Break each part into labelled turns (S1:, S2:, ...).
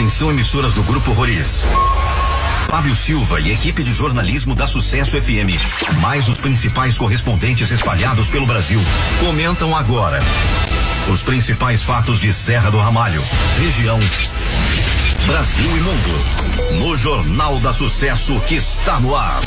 S1: Atenção emissoras do Grupo Roriz. Fábio Silva e equipe de jornalismo da Sucesso FM, mais os principais correspondentes espalhados pelo Brasil, comentam agora os principais fatos de Serra do Ramalho, região, Brasil e mundo. No Jornal da Sucesso que está no ar.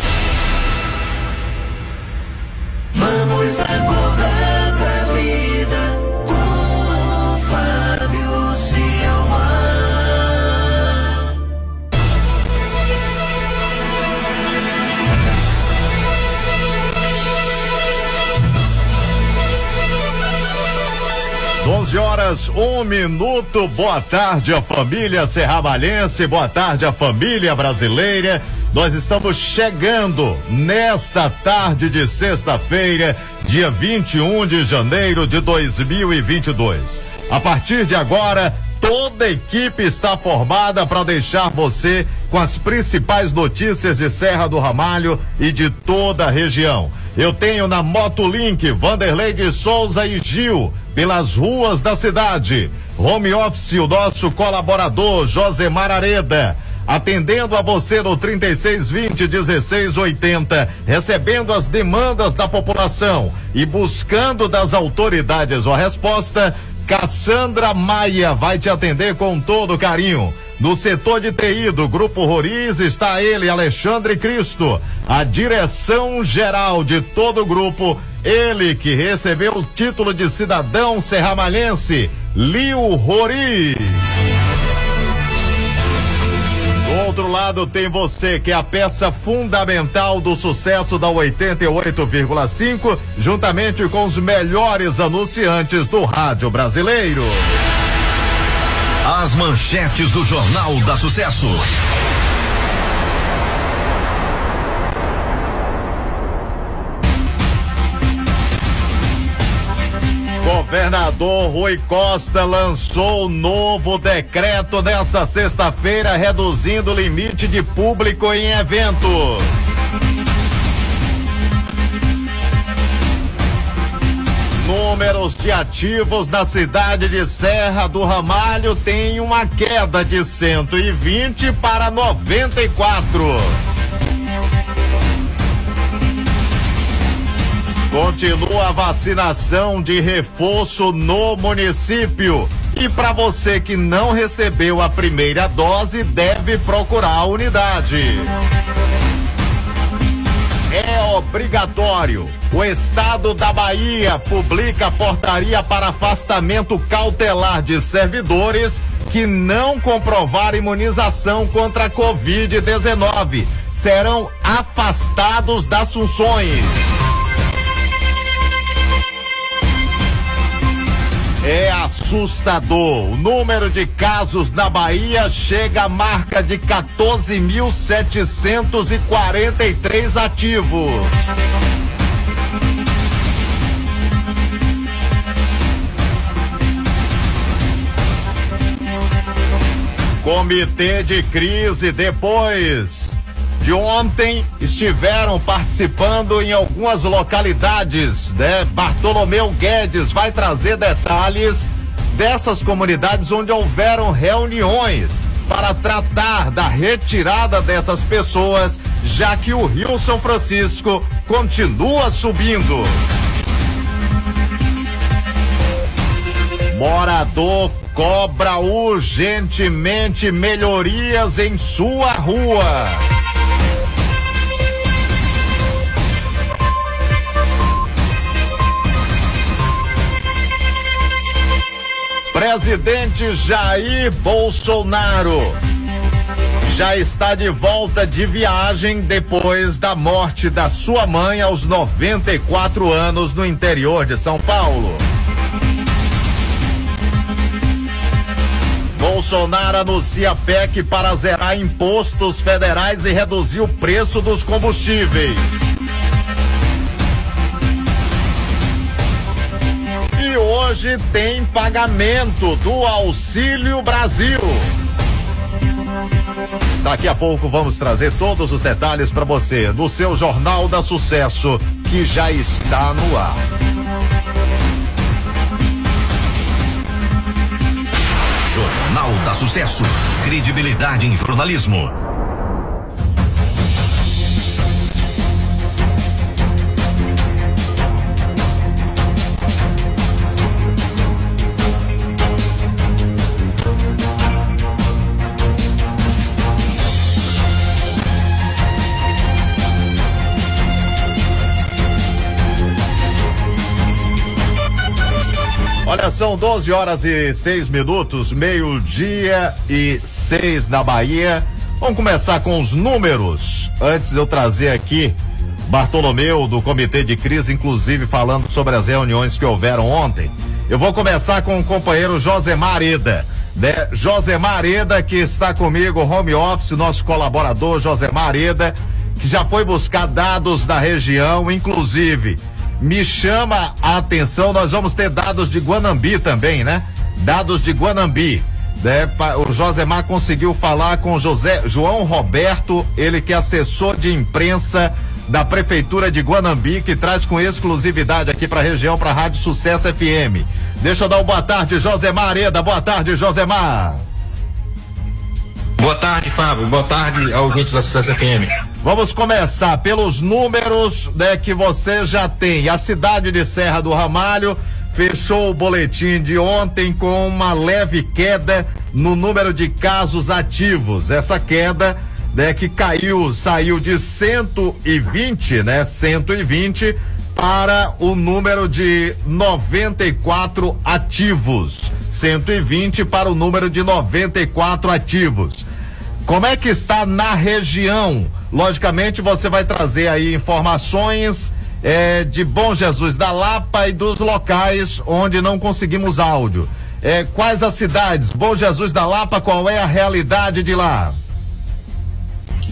S2: 12 horas, um minuto. Boa tarde, a família serrabalense. Boa tarde, a família brasileira. Nós estamos chegando nesta tarde de sexta-feira, dia 21 de janeiro de 2022. A partir de agora, toda a equipe está formada para deixar você com as principais notícias de Serra do Ramalho e de toda a região. Eu tenho na Motolink Vanderlei de Souza e Gil pelas ruas da cidade. Home Office, o nosso colaborador Josemar Areda. Atendendo a você no 3620 1680, recebendo as demandas da população e buscando das autoridades a resposta, Cassandra Maia vai te atender com todo carinho. No setor de TI do Grupo Roriz está ele, Alexandre Cristo. A direção geral de todo o grupo, ele que recebeu o título de cidadão serramalhense, Liu Roriz. Outro lado tem você, que é a peça fundamental do sucesso da 88,5, juntamente com os melhores anunciantes do rádio brasileiro.
S1: As manchetes do Jornal da Sucesso.
S2: Governador Rui Costa lançou novo decreto nesta sexta-feira, reduzindo o limite de público em eventos. Números de ativos na cidade de Serra do Ramalho têm uma queda de 120 para 94. Continua a vacinação de reforço no município. E para você que não recebeu a primeira dose, deve procurar a unidade. É obrigatório. O Estado da Bahia publica portaria para afastamento cautelar de servidores que não comprovar imunização contra a Covid-19. Serão afastados das funções. É assustador. O número de casos na Bahia chega à marca de 14.743 ativos. Comitê de crise depois de ontem estiveram participando em algumas localidades, né? Bartolomeu Guedes vai trazer detalhes dessas comunidades onde houveram reuniões para tratar da retirada dessas pessoas, já que o Rio São Francisco continua subindo. Morador cobra urgentemente melhorias em sua rua. Presidente Jair Bolsonaro já está de volta de viagem depois da morte da sua mãe aos 94 anos no interior de São Paulo. Bolsonaro anuncia PEC para zerar impostos federais e reduzir o preço dos combustíveis. Hoje tem pagamento do Auxílio Brasil. Daqui a pouco vamos trazer todos os detalhes para você no seu Jornal da Sucesso, que já está no ar.
S1: Jornal da Sucesso. Credibilidade em jornalismo.
S2: Olha, são 12 horas e 6 minutos, meio-dia e 6 na Bahia. Vamos começar com os números. Antes de eu trazer aqui Bartolomeu do Comitê de Crise, inclusive falando sobre as reuniões que houveram ontem. Eu vou começar com o companheiro Josemar Eda. Né? Josemar Eda, que está comigo, home office, nosso colaborador Josemar Eda, que já foi buscar dados da região, inclusive me chama a atenção, nós vamos ter dados de Guanambi também, né? Dados de Guanambi. Né? O Josemar conseguiu falar com José João Roberto, ele que é assessor de imprensa da Prefeitura de Guanambi, que traz com exclusividade aqui para a região, para a Rádio Sucesso FM. Deixa eu dar uma boa tarde, Josemar Areda. Boa tarde, Josemar.
S3: Boa tarde, Fábio. Boa tarde ouvintes da Sucesso FM.
S2: Vamos começar pelos números né, que você já tem. A cidade de Serra do Ramalho fechou o boletim de ontem com uma leve queda no número de casos ativos. Essa queda né, que caiu, saiu de 120, né? 120 para o número de 94 ativos. 120 para o número de 94 ativos. Como é que está na região? Logicamente, você vai trazer aí informações é, de Bom Jesus da Lapa e dos locais onde não conseguimos áudio. É, quais as cidades? Bom Jesus da Lapa, qual é a realidade de lá?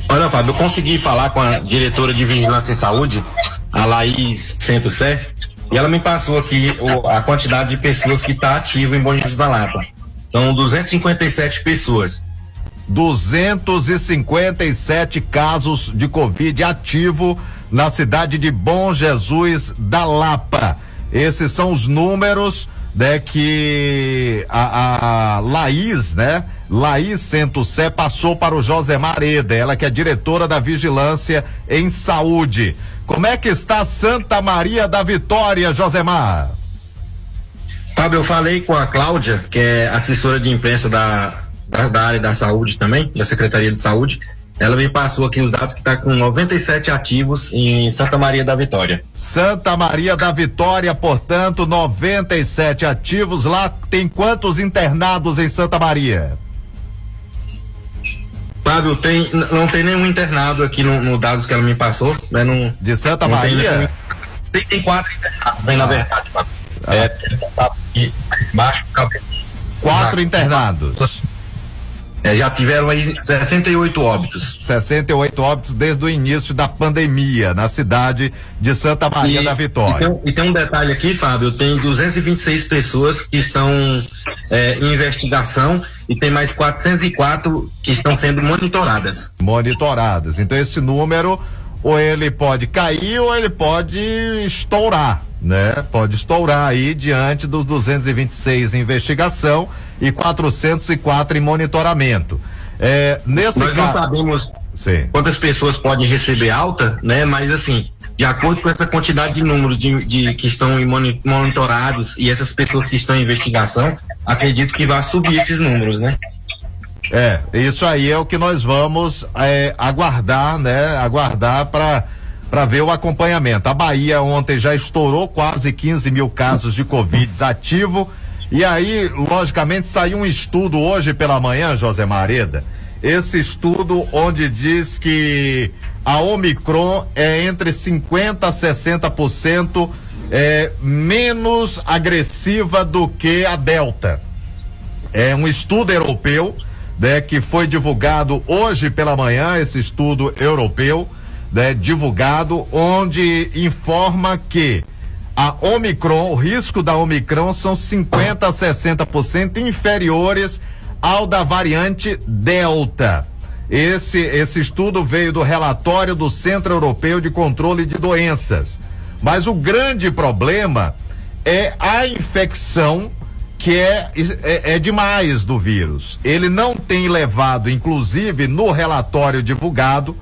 S3: Olha, Fábio, eu consegui falar com a diretora de Vigilância em Saúde, a Laís Centro Sé, e ela me passou aqui o, a quantidade de pessoas que está ativa em Bom Jesus da Lapa. São 257 pessoas.
S2: 257 casos de Covid ativo na cidade de Bom Jesus da Lapa. Esses são os números né, que a, a Laís, né? Laís Sé passou para o Josemar Eda, ela que é diretora da Vigilância em Saúde. Como é que está Santa Maria da Vitória, Josemar?
S3: Fábio, eu falei com a Cláudia, que é assessora de imprensa da da, da, área da saúde também, da Secretaria de Saúde, ela me passou aqui os dados que está com 97 ativos em Santa Maria da Vitória.
S2: Santa Maria da Vitória, portanto, 97 ativos. Lá tem quantos internados em Santa Maria?
S3: Fábio, tem, não tem nenhum internado aqui no, no dados que ela me passou. Né, não,
S2: De Santa Maria?
S3: Tem, tem, quatro internados, bem ah. na verdade, Fábio. Ah. É, tá baixo cabelo.
S2: Quatro internados.
S3: É, já tiveram aí 68 óbitos.
S2: 68 óbitos desde o início da pandemia na cidade de Santa Maria
S3: e,
S2: da Vitória.
S3: E tem, e tem, um detalhe aqui, Fábio: tem 226 pessoas que estão é, em investigação e tem mais 404 que estão sendo monitoradas.
S2: Monitoradas. Então esse número ou ele pode cair ou ele pode estourar, né? Pode estourar aí diante dos 226 em investigação e 404 em monitoramento. É, nesse
S3: Nós não sabemos Sim. quantas pessoas podem receber alta, né? Mas assim, de acordo com essa quantidade de números de, de que estão monitorados e essas pessoas que estão em investigação, acredito que vai subir esses números, né?
S2: É, isso aí é o que nós vamos é, aguardar, né? Aguardar para para ver o acompanhamento. A Bahia ontem já estourou quase 15 mil casos de Covid ativo. E aí, logicamente, saiu um estudo hoje pela manhã, José Mareda. Esse estudo onde diz que a Omicron é entre 50% a 60% é, menos agressiva do que a Delta. É um estudo europeu né, que foi divulgado hoje pela manhã, esse estudo europeu, né, divulgado, onde informa que a Omicron, o risco da Omicron são 50 a 60% inferiores ao da variante Delta. Esse, esse estudo veio do relatório do Centro Europeu de Controle de Doenças. Mas o grande problema é a infecção que é, é, é demais do vírus. Ele não tem levado, inclusive no relatório divulgado,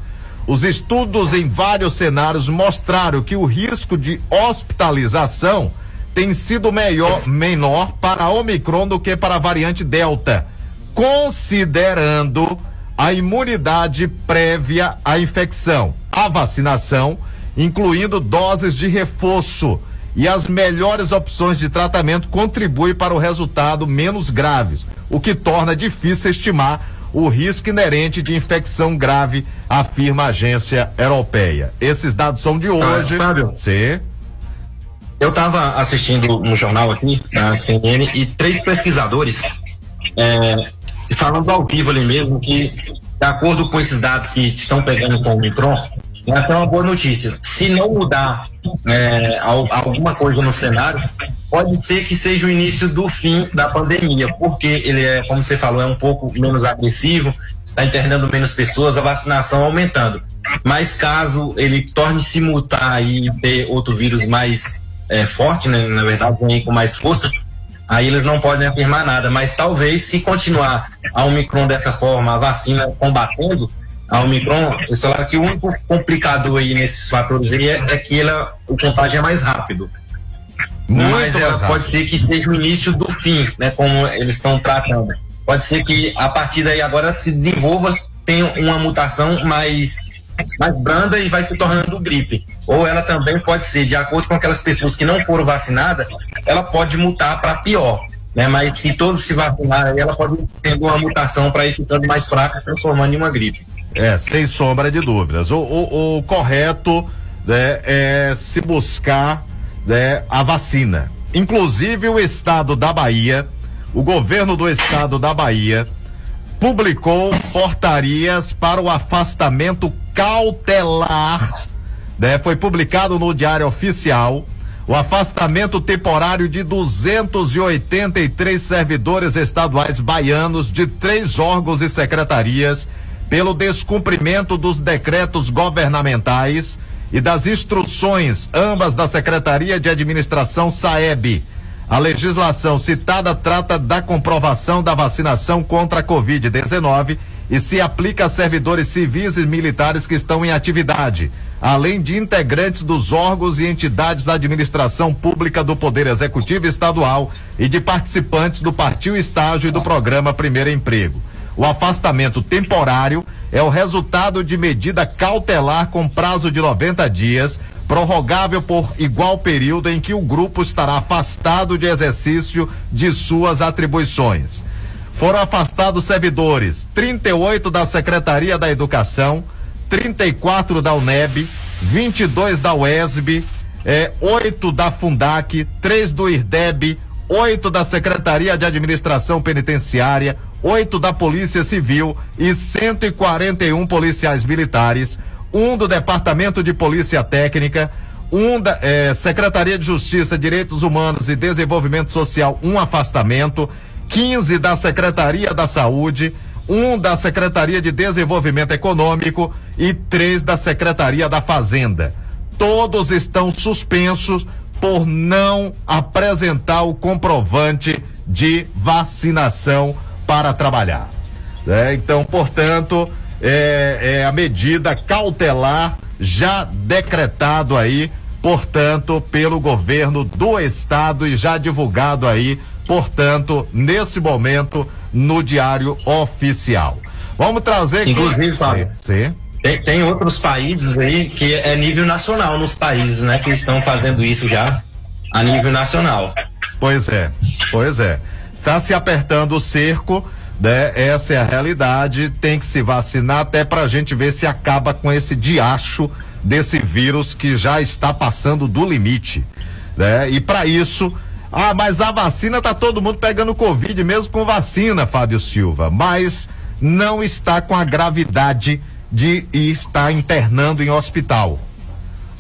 S2: os estudos em vários cenários mostraram que o risco de hospitalização tem sido maior, menor para a Omicron do que para a variante Delta, considerando a imunidade prévia à infecção, a vacinação, incluindo doses de reforço e as melhores opções de tratamento contribuem para o resultado menos graves, o que torna difícil estimar o risco inerente de infecção grave, afirma a agência europeia. Esses dados são de ah, hoje. Ah, Fábio. Sim.
S3: Eu estava assistindo no jornal aqui, na CNN, e três pesquisadores é, falando ao vivo ali mesmo que, de acordo com esses dados que estão pegando com o Micron, essa é uma boa notícia. Se não mudar é, alguma coisa no cenário, pode ser que seja o início do fim da pandemia, porque ele é, como você falou, é um pouco menos agressivo, está internando menos pessoas, a vacinação aumentando. Mas caso ele torne-se mutar e ter outro vírus mais é, forte, né, na verdade, vem com mais força, aí eles não podem afirmar nada. Mas talvez, se continuar a Omicron dessa forma, a vacina combatendo, a Omicron, eles falaram que o único complicador aí nesses fatores aí é, é que ela, o contágio é mais rápido. Muito Mas ela rápido. pode ser que seja o início do fim, né? Como eles estão tratando. Pode ser que a partir daí agora se desenvolva, tenha uma mutação mais mais branda e vai se tornando gripe. Ou ela também pode ser, de acordo com aquelas pessoas que não foram vacinadas, ela pode mutar para pior. Né? Mas se todos se vacinarem, ela pode ter uma mutação para ir ficando mais fraca, se transformando em uma gripe.
S2: É, sem sombra de dúvidas. O, o, o correto né, é se buscar né, a vacina. Inclusive o estado da Bahia, o governo do estado da Bahia publicou portarias para o afastamento cautelar, né? Foi publicado no Diário Oficial o afastamento temporário de 283 servidores estaduais baianos de três órgãos e secretarias pelo descumprimento dos decretos governamentais e das instruções, ambas da Secretaria de Administração SAEB. A legislação citada trata da comprovação da vacinação contra a Covid-19 e se aplica a servidores civis e militares que estão em atividade, além de integrantes dos órgãos e entidades da administração pública do Poder Executivo Estadual e de participantes do Partiu Estágio e do Programa Primeiro Emprego. O afastamento temporário é o resultado de medida cautelar com prazo de 90 dias, prorrogável por igual período em que o grupo estará afastado de exercício de suas atribuições. Foram afastados servidores 38 da Secretaria da Educação, 34 da UNEB, 22 da UESB, é, 8 da Fundac, 3 do IRDEB, 8 da Secretaria de Administração Penitenciária, oito da Polícia Civil e 141 policiais militares, um do Departamento de Polícia Técnica, um da eh, Secretaria de Justiça, Direitos Humanos e Desenvolvimento Social, um afastamento, 15 da Secretaria da Saúde, um da Secretaria de Desenvolvimento Econômico e três da Secretaria da Fazenda. Todos estão suspensos por não apresentar o comprovante de vacinação para trabalhar. É, então, portanto, é, é a medida cautelar já decretado aí, portanto, pelo governo do estado e já divulgado aí, portanto, nesse momento no diário oficial. Vamos trazer
S3: Inclusive, Fábio, sim. Tem, tem, outros países aí que é nível nacional nos países, né, que estão fazendo isso já a nível nacional.
S2: Pois é, pois é está se apertando o cerco, né? Essa é a realidade. Tem que se vacinar até para a gente ver se acaba com esse diacho desse vírus que já está passando do limite, né? E para isso, ah, mas a vacina tá todo mundo pegando covid mesmo com vacina, Fábio Silva, mas não está com a gravidade de estar internando em hospital.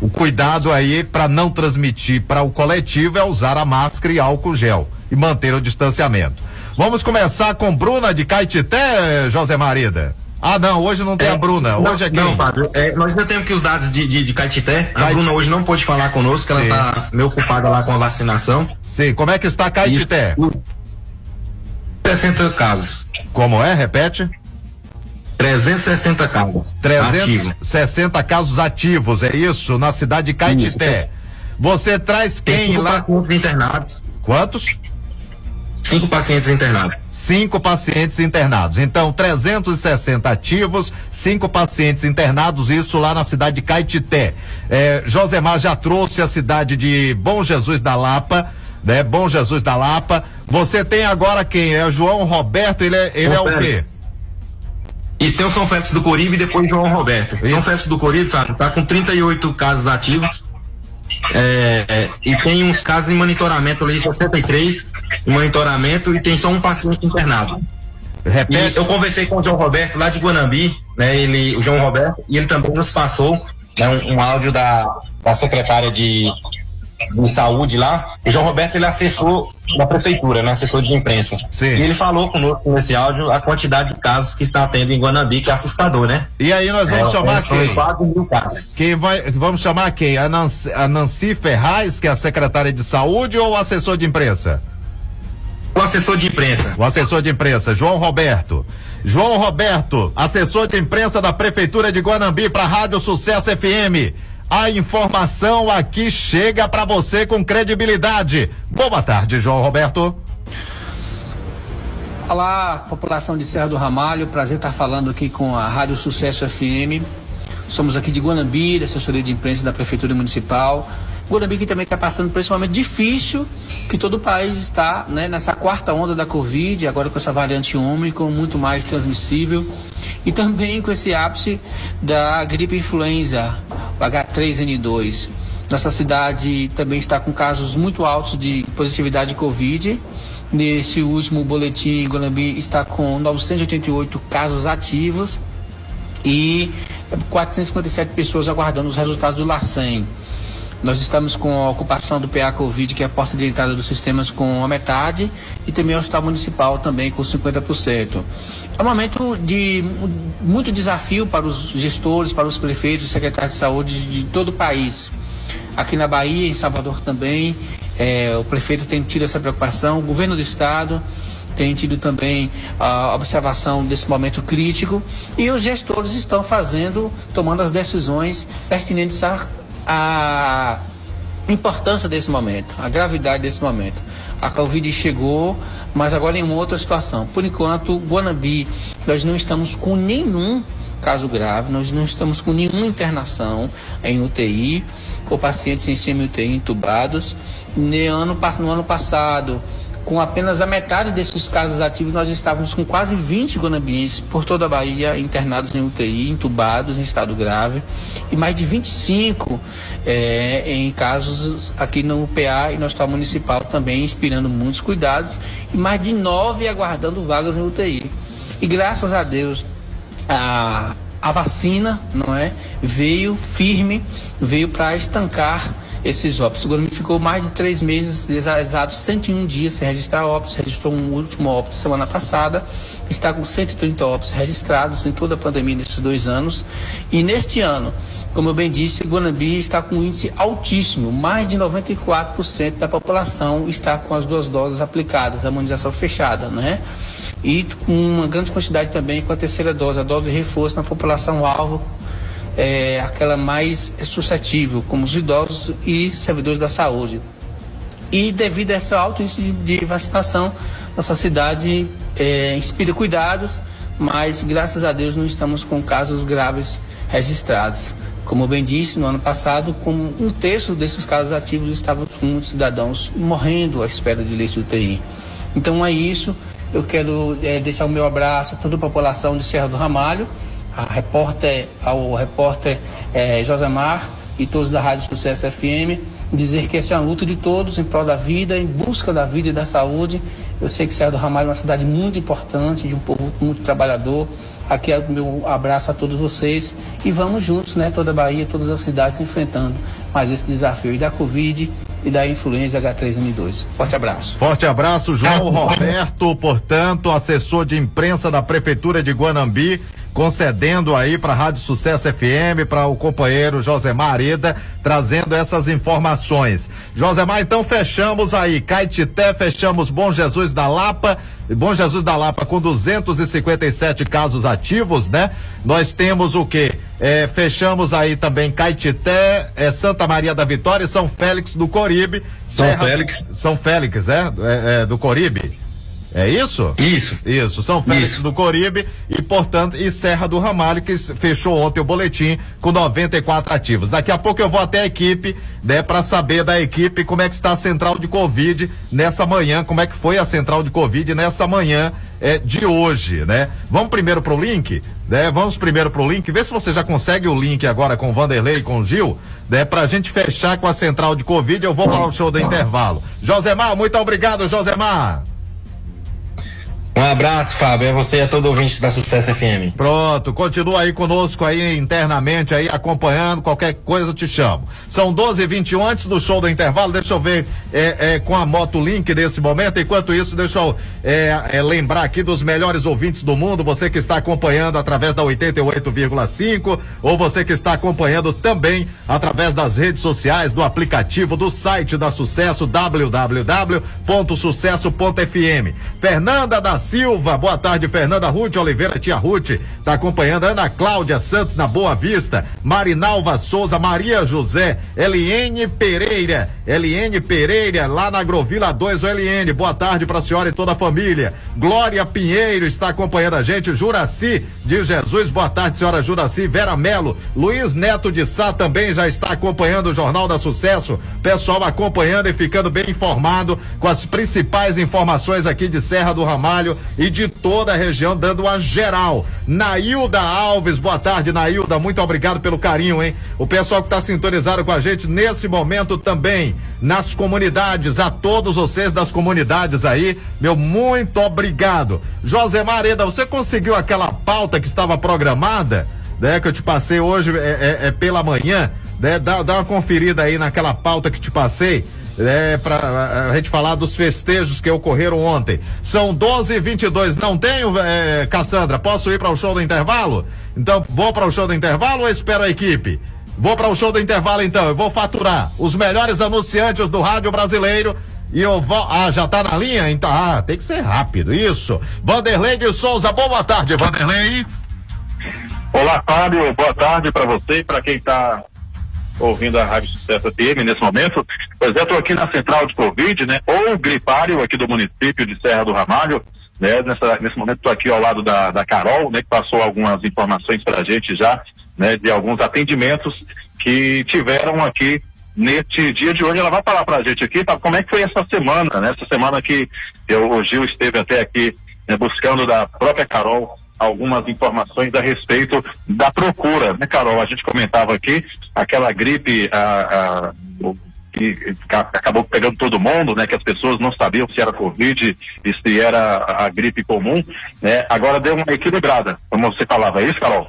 S2: O cuidado aí para não transmitir para o coletivo é usar a máscara e álcool gel e manter o distanciamento. Vamos começar com Bruna de Caetité, José Marida. Ah, não, hoje não tem é, a Bruna. Hoje
S3: não,
S2: é quem?
S3: Não, Padre, é, nós ainda temos que os dados de, de, de Caetité. A Bruna hoje não pôde falar conosco, ela está meio ocupada lá com a vacinação.
S2: Sim, como é que está Caetité?
S3: 360 casos.
S2: Como é? Repete.
S3: 360 casos.
S2: 360 casos ativos, é isso? Na cidade de Caetité. Você traz quem
S3: Cinco
S2: lá?
S3: pacientes internados.
S2: Quantos?
S3: Cinco pacientes internados.
S2: Cinco pacientes internados. Então, 360 ativos, cinco pacientes internados, isso lá na cidade de Caetité. É, Josemar já trouxe a cidade de Bom Jesus da Lapa, né? Bom Jesus da Lapa. Você tem agora quem? É o João Roberto, ele é, ele é o quê?
S3: Isso tem o São Félix do Coribe e depois João Roberto. São Félix do Coribe, Fábio, tá com 38 casos ativos. É, é, e tem uns casos em monitoramento ali, 63 em monitoramento e tem só um paciente internado. E
S2: Repete.
S3: eu conversei com o João Roberto lá de Guanambi, né? Ele, o João Roberto, e ele também nos passou né, um, um áudio da, da secretária de, de saúde lá. O João Roberto ele é assessor da prefeitura, né? Assessor de imprensa.
S2: Sim.
S3: E ele falou conosco nesse áudio a quantidade de casos que está tendo em Guanambi, que é assustador, né?
S2: E aí nós vamos
S3: É,
S2: chamar quem?
S3: quase mil casos.
S2: Quem vai, vamos chamar quem? A Nancy, a Nancy Ferraz, que é a secretária de saúde, ou o assessor de imprensa?
S3: O assessor de imprensa.
S2: O assessor de imprensa, João Roberto. João Roberto, assessor de imprensa da Prefeitura de Guanambi para a Rádio Sucesso FM. A informação aqui chega para você com credibilidade. Boa tarde, João Roberto.
S4: Olá, população de Serra do Ramalho, prazer estar falando aqui com a Rádio Sucesso FM. Somos aqui de Guanambi, da assessoria de imprensa da Prefeitura Municipal. Guanambi que também está passando por esse momento difícil que todo o país está, né, nessa quarta onda da Covid, agora com essa variante Ômicron, muito mais transmissível, e também com esse ápice da gripe influenza, o H3N2. Nossa cidade também está com casos muito altos de positividade de Covid. Nesse último boletim, Guanambi está com 988 casos ativos e 457 pessoas aguardando os resultados do LACEN. Nós estamos com a ocupação do PA Covid, que é a porta de entrada dos sistemas, com a metade, e também o Hospital Municipal também com 50%. É um momento de muito desafio para os gestores, para os prefeitos secretários de saúde de todo o país. Aqui na Bahia, em Salvador também, eh, o prefeito tem tido essa preocupação, o governo do estado tem tido também a observação desse momento crítico e os gestores estão fazendo, tomando as decisões pertinentes a, a importância desse momento, a gravidade desse momento. A Covid chegou, mas agora em uma outra situação. Por enquanto, Guanambi, nós não estamos com nenhum caso grave, nós não estamos com nenhuma internação em UTI ou pacientes em semi-UTI entubados. No ano, no ano passado, com apenas a metade desses casos ativos, nós estávamos com quase 20 guanabienses por toda a Bahia internados em UTI, entubados em estado grave, e mais de 25 eh, em casos aqui no PA e no Hospital Municipal também, inspirando muitos cuidados, e mais de nove aguardando vagas em UTI. E graças a Deus, a, a vacina, não é, veio firme, veio para estancar esses óbitos. O Guarani ficou mais de três meses, exa- exatos 101 dias sem registrar óbitos, registrou um último óbito semana passada, está com 130 óbitos registrados em toda a pandemia nesses dois anos. E neste ano, como eu bem disse, Guanambi está com um índice altíssimo, mais de 94% da população está com as duas doses aplicadas, a imunização fechada, né? E com uma grande quantidade também com a terceira dose, a dose de reforço na população alvo, é, aquela mais suscetível, como os idosos e servidores da saúde. E devido a esse alto índice de, vacinação, nossa cidade é, inspira cuidados, mas graças a Deus não estamos com casos graves registrados. Como bem disse, no ano passado, com um terço desses casos ativos estavam com cidadãos morrendo à espera de leite de UTI. Então é isso. Eu quero eh, deixar o meu abraço a toda a população de Serra do Ramalho, a repórter, ao repórter eh, Josemar e todos da Rádio Sucesso FM, dizer que essa é uma luta de todos em prol da vida, em busca da vida e da saúde. Eu sei que Serra do Ramalho é uma cidade muito importante, de um povo muito trabalhador. Aqui é o meu abraço a todos vocês e vamos juntos, né? Toda a Bahia, todas as cidades enfrentando mais esse desafio da Covid e da influenza H3N2. Forte abraço.
S2: Forte abraço, João Roberto, portanto, assessor de imprensa da Prefeitura de Guanambi, concedendo aí para a Rádio Sucesso FM, para o companheiro Josemar Areda, trazendo essas informações. Josemar, então fechamos aí, Caetité, fechamos Bom Jesus da Lapa, Bom Jesus da Lapa com 257 casos ativos, né? Nós temos o que? É, fechamos aí também Caetité, é, Santa Maria da Vitória e São Félix do Coribe.
S3: São Serra, Félix.
S2: São Félix, é? é, é do Coribe. É isso?
S3: Isso.
S2: Isso, São Félix isso. do Coribe e, portanto, e Serra do Ramalho, que fechou ontem o boletim com 94 ativos. Daqui a pouco eu vou até a equipe, né, para saber da equipe como é que está a central de Covid nessa manhã, como é que foi a central de Covid nessa manhã é, de hoje, né? Vamos primeiro pro link, né? Vamos primeiro pro link, vê se você já consegue o link agora com o Vanderlei e com o Gil, né? Pra gente fechar com a central de Covid, eu vou para o show do intervalo. Josemar, muito obrigado, Josemar.
S3: Um abraço, Fábio. É você e a todo ouvinte da Sucesso FM.
S2: Pronto, continua aí conosco aí internamente aí acompanhando, qualquer coisa eu te chamo. São 12 e 21 antes do show do intervalo, deixa eu ver é, é, com a moto link desse momento. Enquanto isso, deixa eu é, é lembrar aqui dos melhores ouvintes do mundo, você que está acompanhando através da 88,5 ou você que está acompanhando também através das redes sociais, do aplicativo, do site da Sucesso, www.sucesso.fm. Fernanda da Silva, boa tarde, Fernanda Ruth Oliveira, tia Ruth, tá acompanhando Ana Cláudia Santos na Boa Vista, Marinalva Souza, Maria José, Eliene Pereira, Eliene Pereira, lá na Agrovila 2, o Eliene, boa tarde pra senhora e toda a família. Glória Pinheiro está acompanhando a gente, Juraci de Jesus, boa tarde, senhora Juraci, Vera Melo, Luiz Neto de Sá também já está acompanhando o Jornal da Sucesso, pessoal acompanhando e ficando bem informado com as principais informações aqui de Serra do Ramalho e de toda a região, dando uma geral. Nailda Alves, boa tarde, Nailda, muito obrigado pelo carinho, hein? O pessoal que está sintonizado com a gente nesse momento também, nas comunidades, a todos vocês das comunidades aí, meu muito obrigado. José Mareda, você conseguiu aquela pauta que estava programada, né? Que eu te passei hoje é, é, é pela manhã, né? Dá, dá uma conferida aí naquela pauta que te passei é, para a gente falar dos festejos que ocorreram ontem. São 12 e 22 Não tenho, é, Cassandra? Posso ir para o show do intervalo? Então, vou para o show do intervalo ou espero a equipe? Vou para o show do intervalo então. Eu vou faturar os melhores anunciantes do rádio brasileiro. E eu vou. Ah, já tá na linha? Então, ah, tem que ser rápido. Isso. Vanderlei de Souza. Boa tarde, Vanderlei.
S5: Olá, Fábio. Boa tarde para você e para quem está ouvindo a Rádio Sucesso FM nesse momento. Pois é, estou aqui na central de Covid, né? Ou gripário aqui do município de Serra do Ramalho. Né? Nessa, nesse momento estou aqui ao lado da, da Carol, né? Que passou algumas informações para a gente já, né? De alguns atendimentos que tiveram aqui neste dia de hoje. Ela vai falar para a gente aqui tá, como é que foi essa semana, né? Essa semana que eu, o Gil esteve até aqui né, buscando da própria Carol algumas informações a respeito da procura, né, Carol? A gente comentava aqui aquela gripe a, a, que acabou pegando todo mundo, né? Que as pessoas não sabiam se era Covid e se era a gripe comum, né? Agora deu uma equilibrada, como você falava, é isso, Carol?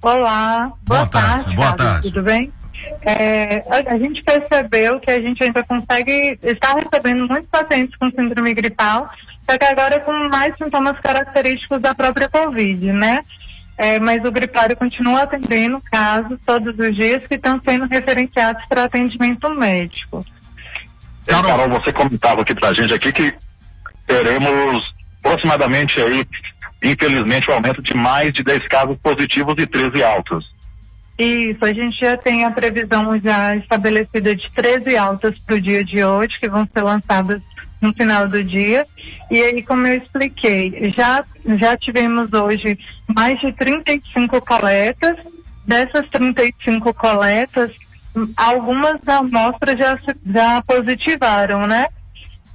S6: Olá, boa, boa tarde, tarde boa tarde. tudo bem? É, a, a, gente percebeu que a gente ainda consegue estar recebendo muitos pacientes com síndrome gripal, só que agora com mais sintomas característicos da própria Covid, né? É, mas o gripário continua atendendo casos todos os dias que estão sendo referenciados para atendimento médico.
S5: Carol, Carol, você comentava aqui para a gente aqui que teremos aproximadamente aí, infelizmente, o um aumento de mais de 10 casos positivos e 13 altos.
S6: Isso, a gente já tem a previsão já estabelecida de 13 altas para o dia de hoje, que vão ser lançadas no final do dia. E aí, como eu expliquei, já, já tivemos hoje mais de 35 coletas. Dessas 35 coletas, algumas amostras já, já positivaram, né?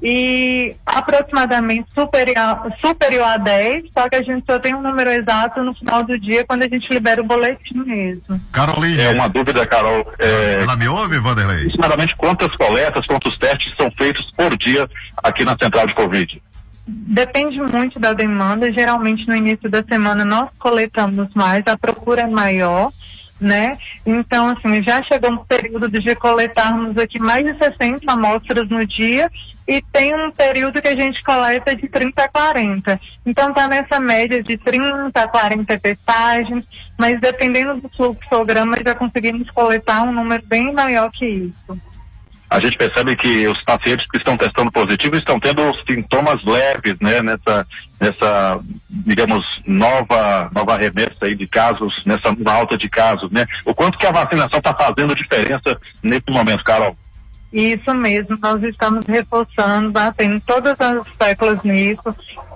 S6: E aproximadamente superior, superior a 10, só que a gente só tem um número exato no final do dia quando a gente libera o boletim mesmo.
S5: Caroline. É uma dúvida, Carol. É,
S2: Ela me ouve, Vanderlei?
S5: Aproximadamente quantas coletas, quantos testes são feitos por dia aqui na central de Covid?
S6: Depende muito da demanda. Geralmente no início da semana nós coletamos mais, a procura é maior né? Então, assim, já chegou um período de coletarmos aqui mais de 60 amostras no dia e tem um período que a gente coleta de 30 a 40. Então está nessa média de 30 a 40 testagens, mas dependendo do fluxograma já conseguimos coletar um número bem maior que isso.
S5: A gente percebe que os pacientes que estão testando positivo estão tendo sintomas leves, né, nessa, nessa, digamos, nova, nova remessa aí de casos, nessa alta de casos, né? O quanto que a vacinação está fazendo diferença nesse momento, Carol?
S6: Isso mesmo, nós estamos reforçando, batendo todas as teclas nisso,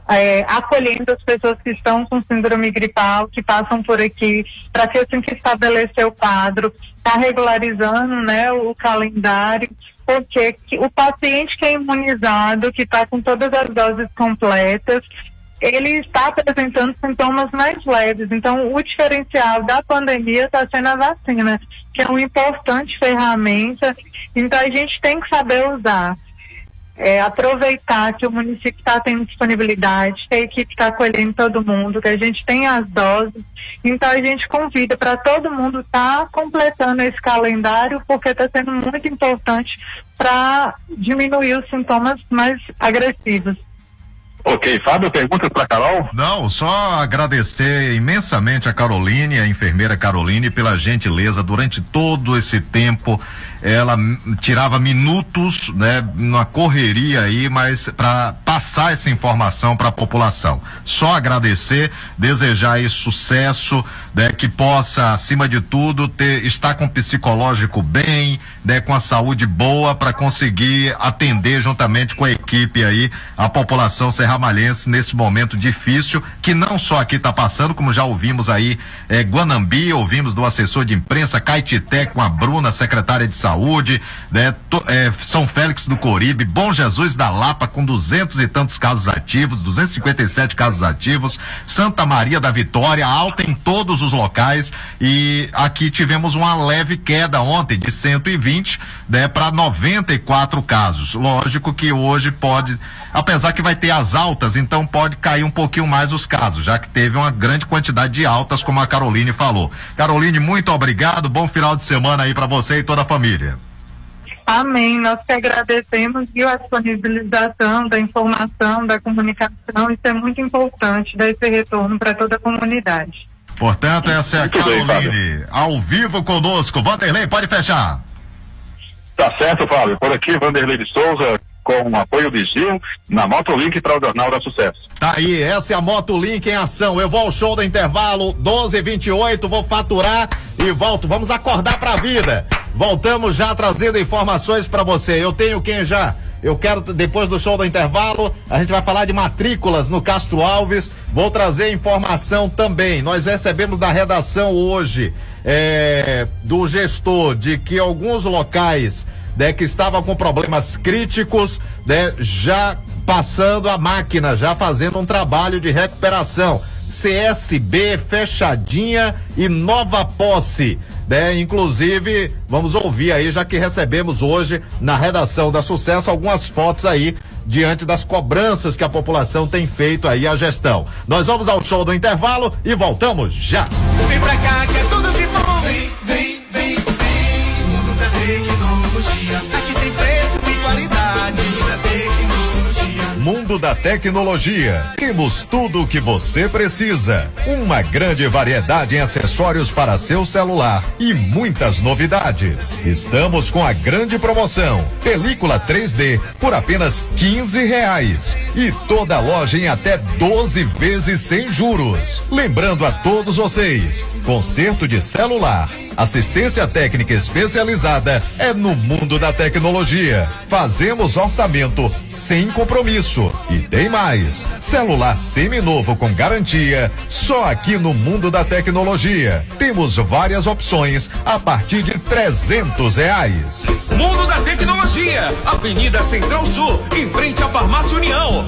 S6: é, acolhendo as pessoas que estão com síndrome gripal, que passam por aqui, para que assim que estabelecer o quadro, está regularizando né, o calendário, porque o paciente que é imunizado, que está com todas as doses completas, ele está apresentando sintomas mais leves. Então, o diferencial da pandemia está sendo a vacina, que é uma importante ferramenta. Então, a gente tem que saber usar. É, aproveitar que o município está tendo disponibilidade, que a equipe está acolhendo todo mundo, que a gente tem as doses. Então a gente convida para todo mundo estar tá completando esse calendário, porque está sendo muito importante para diminuir os sintomas mais agressivos.
S5: Ok, Fábio, pergunta para Carol?
S2: Não, só agradecer imensamente a Caroline, a enfermeira Caroline, pela gentileza durante todo esse tempo. Ela tirava minutos, né, na correria aí, mas para passar essa informação para a população. Só agradecer, desejar aí sucesso, né, que possa, acima de tudo, ter estar com o psicológico bem, né, com a saúde boa para conseguir atender juntamente com a equipe aí a população serramalhense nesse momento difícil que não só aqui está passando, como já ouvimos aí eh, Guanambi, ouvimos do assessor de imprensa Caetité com a Bruna, secretária de saúde, né, to, eh, São Félix do Coribe, Bom Jesus da Lapa com duzentos e tantos casos ativos, 257 casos ativos, Santa Maria da Vitória alta em todos os locais e aqui tivemos uma leve queda ontem de 120, né, para 94 casos. Lógico que hoje pode, apesar que vai ter as altas, então pode cair um pouquinho mais os casos, já que teve uma grande quantidade de altas, como a Caroline falou. Caroline, muito obrigado, bom final de semana aí para você e toda a família.
S6: Amém. Nós que agradecemos viu, a disponibilização da informação, da comunicação. Isso é muito importante, dar esse retorno para toda a comunidade.
S2: Portanto, essa é a Caroline, ao vivo conosco. Vanderlei, pode fechar.
S5: Tá certo, Fábio. Por aqui, Vanderlei de Souza, com o apoio de Gil, na Motolink para o Jornal da Sucesso.
S2: Tá aí, essa é a Motolink em ação. Eu vou ao show do intervalo 12:28, vou faturar e volto. Vamos acordar pra vida. Voltamos já trazendo informações para você. Eu tenho quem já? Eu quero, depois do show do intervalo, a gente vai falar de matrículas no Castro Alves. Vou trazer informação também. Nós recebemos da redação hoje é, do gestor de que alguns locais né, que estavam com problemas críticos, né, já passando a máquina, já fazendo um trabalho de recuperação. CSB fechadinha e nova posse. Né? Inclusive, vamos ouvir aí, já que recebemos hoje na redação da Sucesso algumas fotos aí diante das cobranças que a população tem feito aí à gestão. Nós vamos ao show do intervalo e voltamos já.
S7: Vem pra cá que é tudo de bom. Vem, vem, vem, vem. Mundo da tecnologia. Aqui tem preço e qualidade. Mundo da tecnologia.
S2: Mundo da Tecnologia. Temos tudo o que você precisa. Uma grande variedade em acessórios para seu celular e muitas novidades. Estamos com a grande promoção: película 3D por apenas 15 reais e toda loja em até 12 vezes sem juros. Lembrando a todos vocês, conserto de celular, assistência técnica especializada é no mundo da tecnologia. Fazemos orçamento sem compromisso. E tem mais: celular seminovo com garantia, só aqui no mundo da tecnologia. Temos várias opções a partir de trezentos reais.
S8: Mundo da Tecnologia, Avenida Central Sul, em frente à Farmácia União.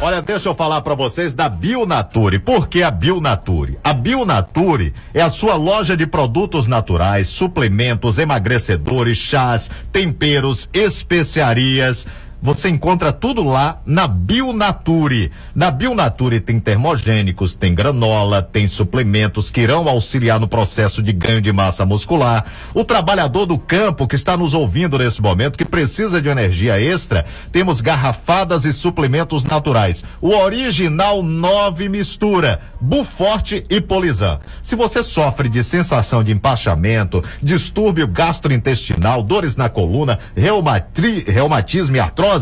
S2: Olha, deixa eu falar para vocês da Bionature. Por que a Bionature? A Bionature é a sua loja de produtos naturais, suplementos, emagrecedores, chás, temperos, especiarias Você encontra tudo lá na Bionature. Na Bionature tem termogênicos, tem granola, tem suplementos que irão auxiliar no processo de ganho de massa muscular. O trabalhador do campo que está nos ouvindo nesse momento, que precisa de energia extra, temos garrafadas e suplementos naturais. O original 9 mistura, Buforte e Polizan. Se você sofre de sensação de empachamento, distúrbio gastrointestinal, dores na coluna, reumatismo e artrose,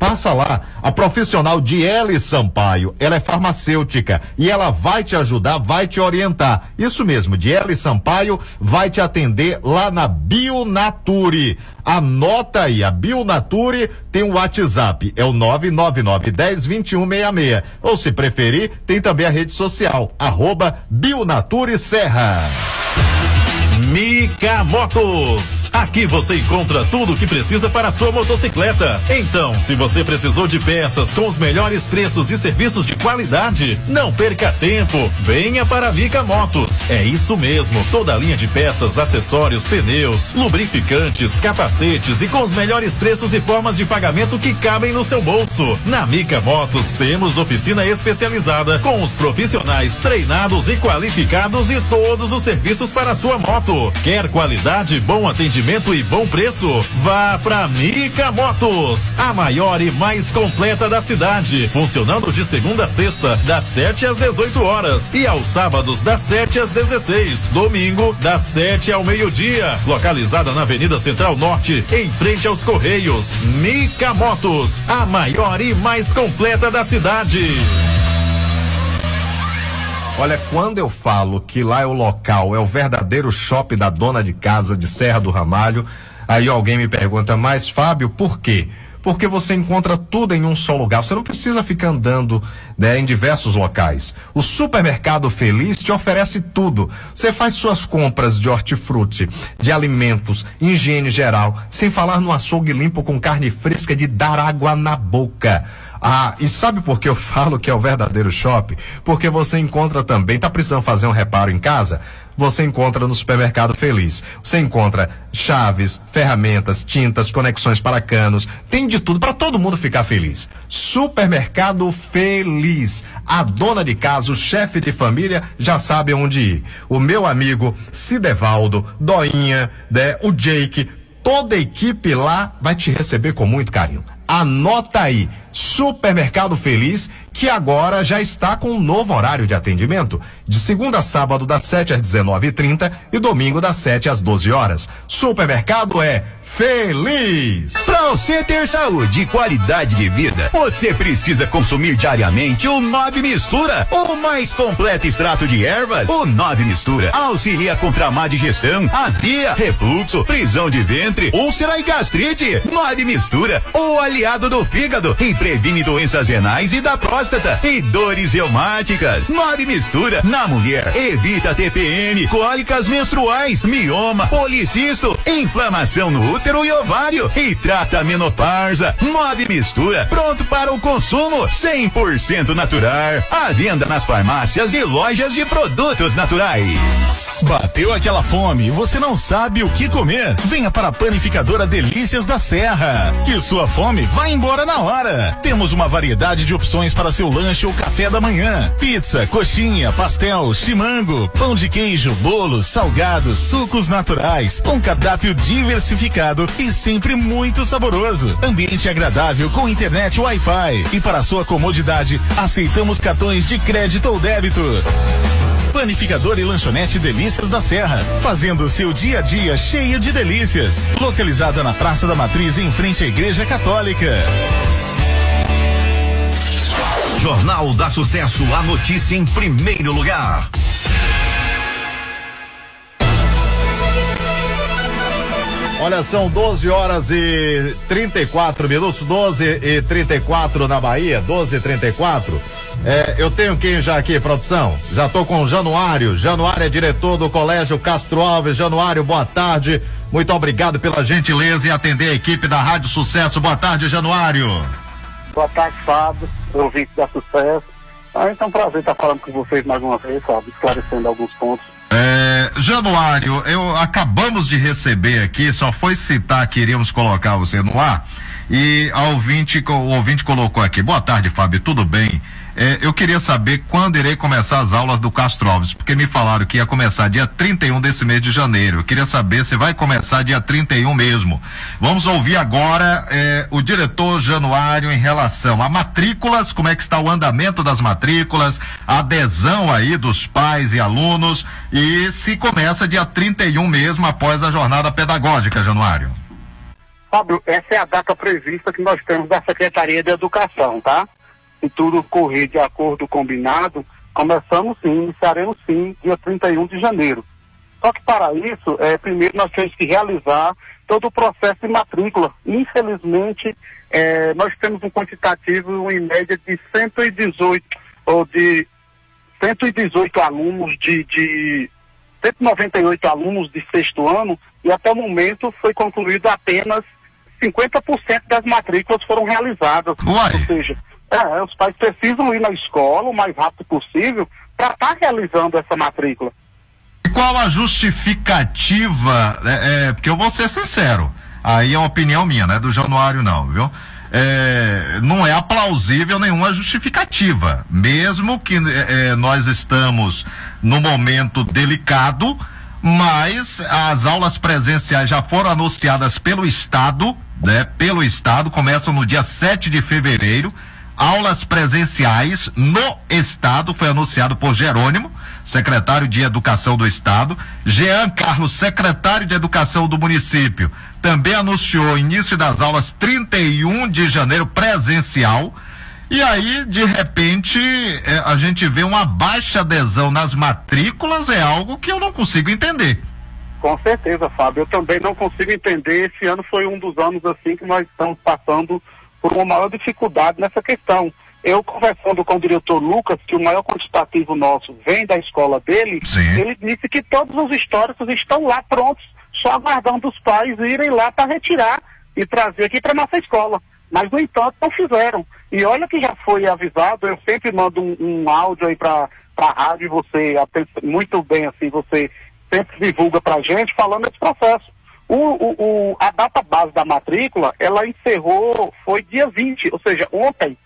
S2: Passa lá, a profissional Diele Sampaio, ela é farmacêutica e ela vai te ajudar, vai te orientar. Isso mesmo, Diele Sampaio vai te atender lá na Bionature. Anota aí, a Bionature tem um WhatsApp, é o 999102166. Ou se preferir, tem também a rede social, arroba Bionature Serra.
S9: Mica Motos. Aqui você encontra tudo o que precisa para a sua motocicleta. Então, se você precisou de peças com os melhores preços e serviços de qualidade, não perca tempo. Venha para a Mica Motos. É isso mesmo, toda a linha de peças, acessórios, pneus, lubrificantes, capacetes e com os melhores preços e formas de pagamento que cabem no seu bolso. Na Mica Motos temos oficina especializada com os profissionais treinados e qualificados e todos os serviços para a sua moto. Quer qualidade, bom atendimento e bom preço? Vá pra Mica Motos, a maior e mais completa da cidade. Funcionando de segunda a sexta, das 7 às 18 horas e aos sábados, das 7 às 16. Domingo, das 7 ao meio-dia. Localizada na Avenida Central Norte, em frente aos Correios. Mica Motos, a maior e mais completa da cidade.
S2: Olha, quando eu falo que lá é o local, é o verdadeiro shopping da dona de casa de Serra do Ramalho, aí alguém me pergunta, mas Fábio, por quê? Porque você encontra tudo em um só lugar. Você não precisa ficar andando né, em diversos locais. O supermercado Feliz te oferece tudo. Você faz suas compras de hortifruti, de alimentos, higiene geral, sem falar no açougue limpo com carne fresca de dar água na boca. Ah, e sabe por que eu falo que é o verdadeiro shopping? Porque você encontra também, tá precisando fazer um reparo em casa? Você encontra no supermercado Feliz. Você encontra chaves, ferramentas, tintas, conexões para canos, tem de tudo para todo mundo ficar feliz. Supermercado Feliz. A dona de casa, o chefe de família já sabe onde ir. O meu amigo Cidevaldo, Doinha, né, o Jake, toda a equipe lá vai te receber com muito carinho. Anota aí, Supermercado Feliz, que agora já está com um novo horário de atendimento, de segunda a sábado das 7 às 19h30 e domingo das 7 às 12 horas. Supermercado é feliz.
S10: Para você ter saúde e qualidade de vida, você precisa consumir diariamente o Nove Mistura, o mais completo extrato de ervas. O Nove Mistura auxilia contra a má digestão, azia, refluxo, prisão de ventre, úlcera e gastrite. Nove Mistura, o aliado do fígado e previne doenças renais e da próstata e dores reumáticas. Nove Mistura na mulher evita TPM, cólicas menstruais, mioma, policisto, inflamação no útero e ovário e trata a menopausa. Nove Mistura, pronto para o consumo, 100% natural. À venda nas farmácias e lojas de produtos naturais.
S9: Bateu aquela fome e você não sabe o que comer? Venha para a panificadora Delícias da Serra, que sua fome vai embora na hora. Temos uma variedade de opções para seu lanche ou café da manhã: pizza, coxinha, pastel, chimango, pão de queijo, bolos, salgados, sucos naturais, um cardápio diversificado e sempre muito saboroso. Ambiente agradável com internet Wi-Fi e para sua comodidade aceitamos cartões de crédito ou débito. Panificador e lanchonete Delícias da Serra, fazendo seu dia a dia cheio de delícias. Localizada na Praça da Matriz, em frente à Igreja Católica.
S10: Jornal da Sucesso, a notícia em primeiro lugar.
S2: Olha, são 12 horas e 34 minutos, 12 e 34 na Bahia, 12 e 34. É, eu tenho quem já aqui, produção? Já tô com o Januário. Januário é diretor do Colégio Castro Alves. Januário, boa tarde. Muito obrigado pela gentileza em atender a equipe da Rádio Sucesso. Boa tarde, Januário.
S11: Boa tarde, Fábio, ouvinte da Sucesso. Ah, então, prazer estar falando com vocês mais uma vez, Fábio, esclarecendo alguns pontos.
S2: É, Januário, eu acabamos de receber aqui, só foi citar que iríamos colocar você no ar, e a ouvinte, o ouvinte colocou aqui, boa tarde, Fábio, tudo bem? É, eu queria saber quando irei começar as aulas do Castro Alves, porque me falaram que ia começar dia 31 desse mês de janeiro. Eu queria saber se vai começar dia 31 mesmo. Vamos ouvir agora é, o diretor Januário em relação a matrículas, como é que está o andamento das matrículas, adesão aí dos pais e alunos e se começa dia 31 mesmo após a jornada pedagógica, Januário.
S11: Fábio, essa é a data prevista que nós temos da Secretaria de Educação, tá? Se tudo correr de acordo combinado, começamos sim, iniciaremos sim, dia 31 de janeiro. Só que para isso, é, primeiro nós temos que realizar todo o processo de matrícula. Infelizmente, é, nós temos um quantitativo em média de 118 ou de 118 alunos de, de 198 alunos de sexto ano e até o momento foi concluído apenas 50% das matrículas foram realizadas.
S2: Uai.
S11: Ou seja, é, os pais precisam ir na escola o mais rápido possível para estar tá realizando essa matrícula.
S2: Qual a justificativa? É, é, porque eu vou ser sincero, aí é uma opinião minha, não é do Januário não, viu? É, não é aplausível nenhuma justificativa, mesmo que é, é nós estamos no momento delicado, mas as aulas presenciais já foram anunciadas pelo Estado, né? Pelo Estado, começam no dia 7 de fevereiro aulas presenciais no Estado, foi anunciado por Jerônimo, secretário de Educação do Estado. Jean Carlos, secretário de Educação do município, também anunciou início das aulas 31 de janeiro presencial. E aí, de repente, é, a gente vê uma baixa adesão nas matrículas, é algo que eu não consigo entender.
S11: Com certeza, Fábio. Eu também não consigo entender. Esse ano foi um dos anos assim que nós estamos passando por uma maior dificuldade nessa questão. Eu conversando com o diretor Lucas, que o maior quantitativo nosso vem da escola dele,
S2: Sim.
S11: ele disse que todos os históricos estão lá prontos, só aguardando os pais irem lá para retirar e trazer aqui para nossa escola. Mas, no entanto, não fizeram. E olha que já foi avisado, eu sempre mando um, um áudio aí para a rádio, você muito bem assim, você sempre divulga para a gente falando desse processo. O, o, o, a data base da matrícula, ela encerrou, foi dia 20, ou seja, ontem,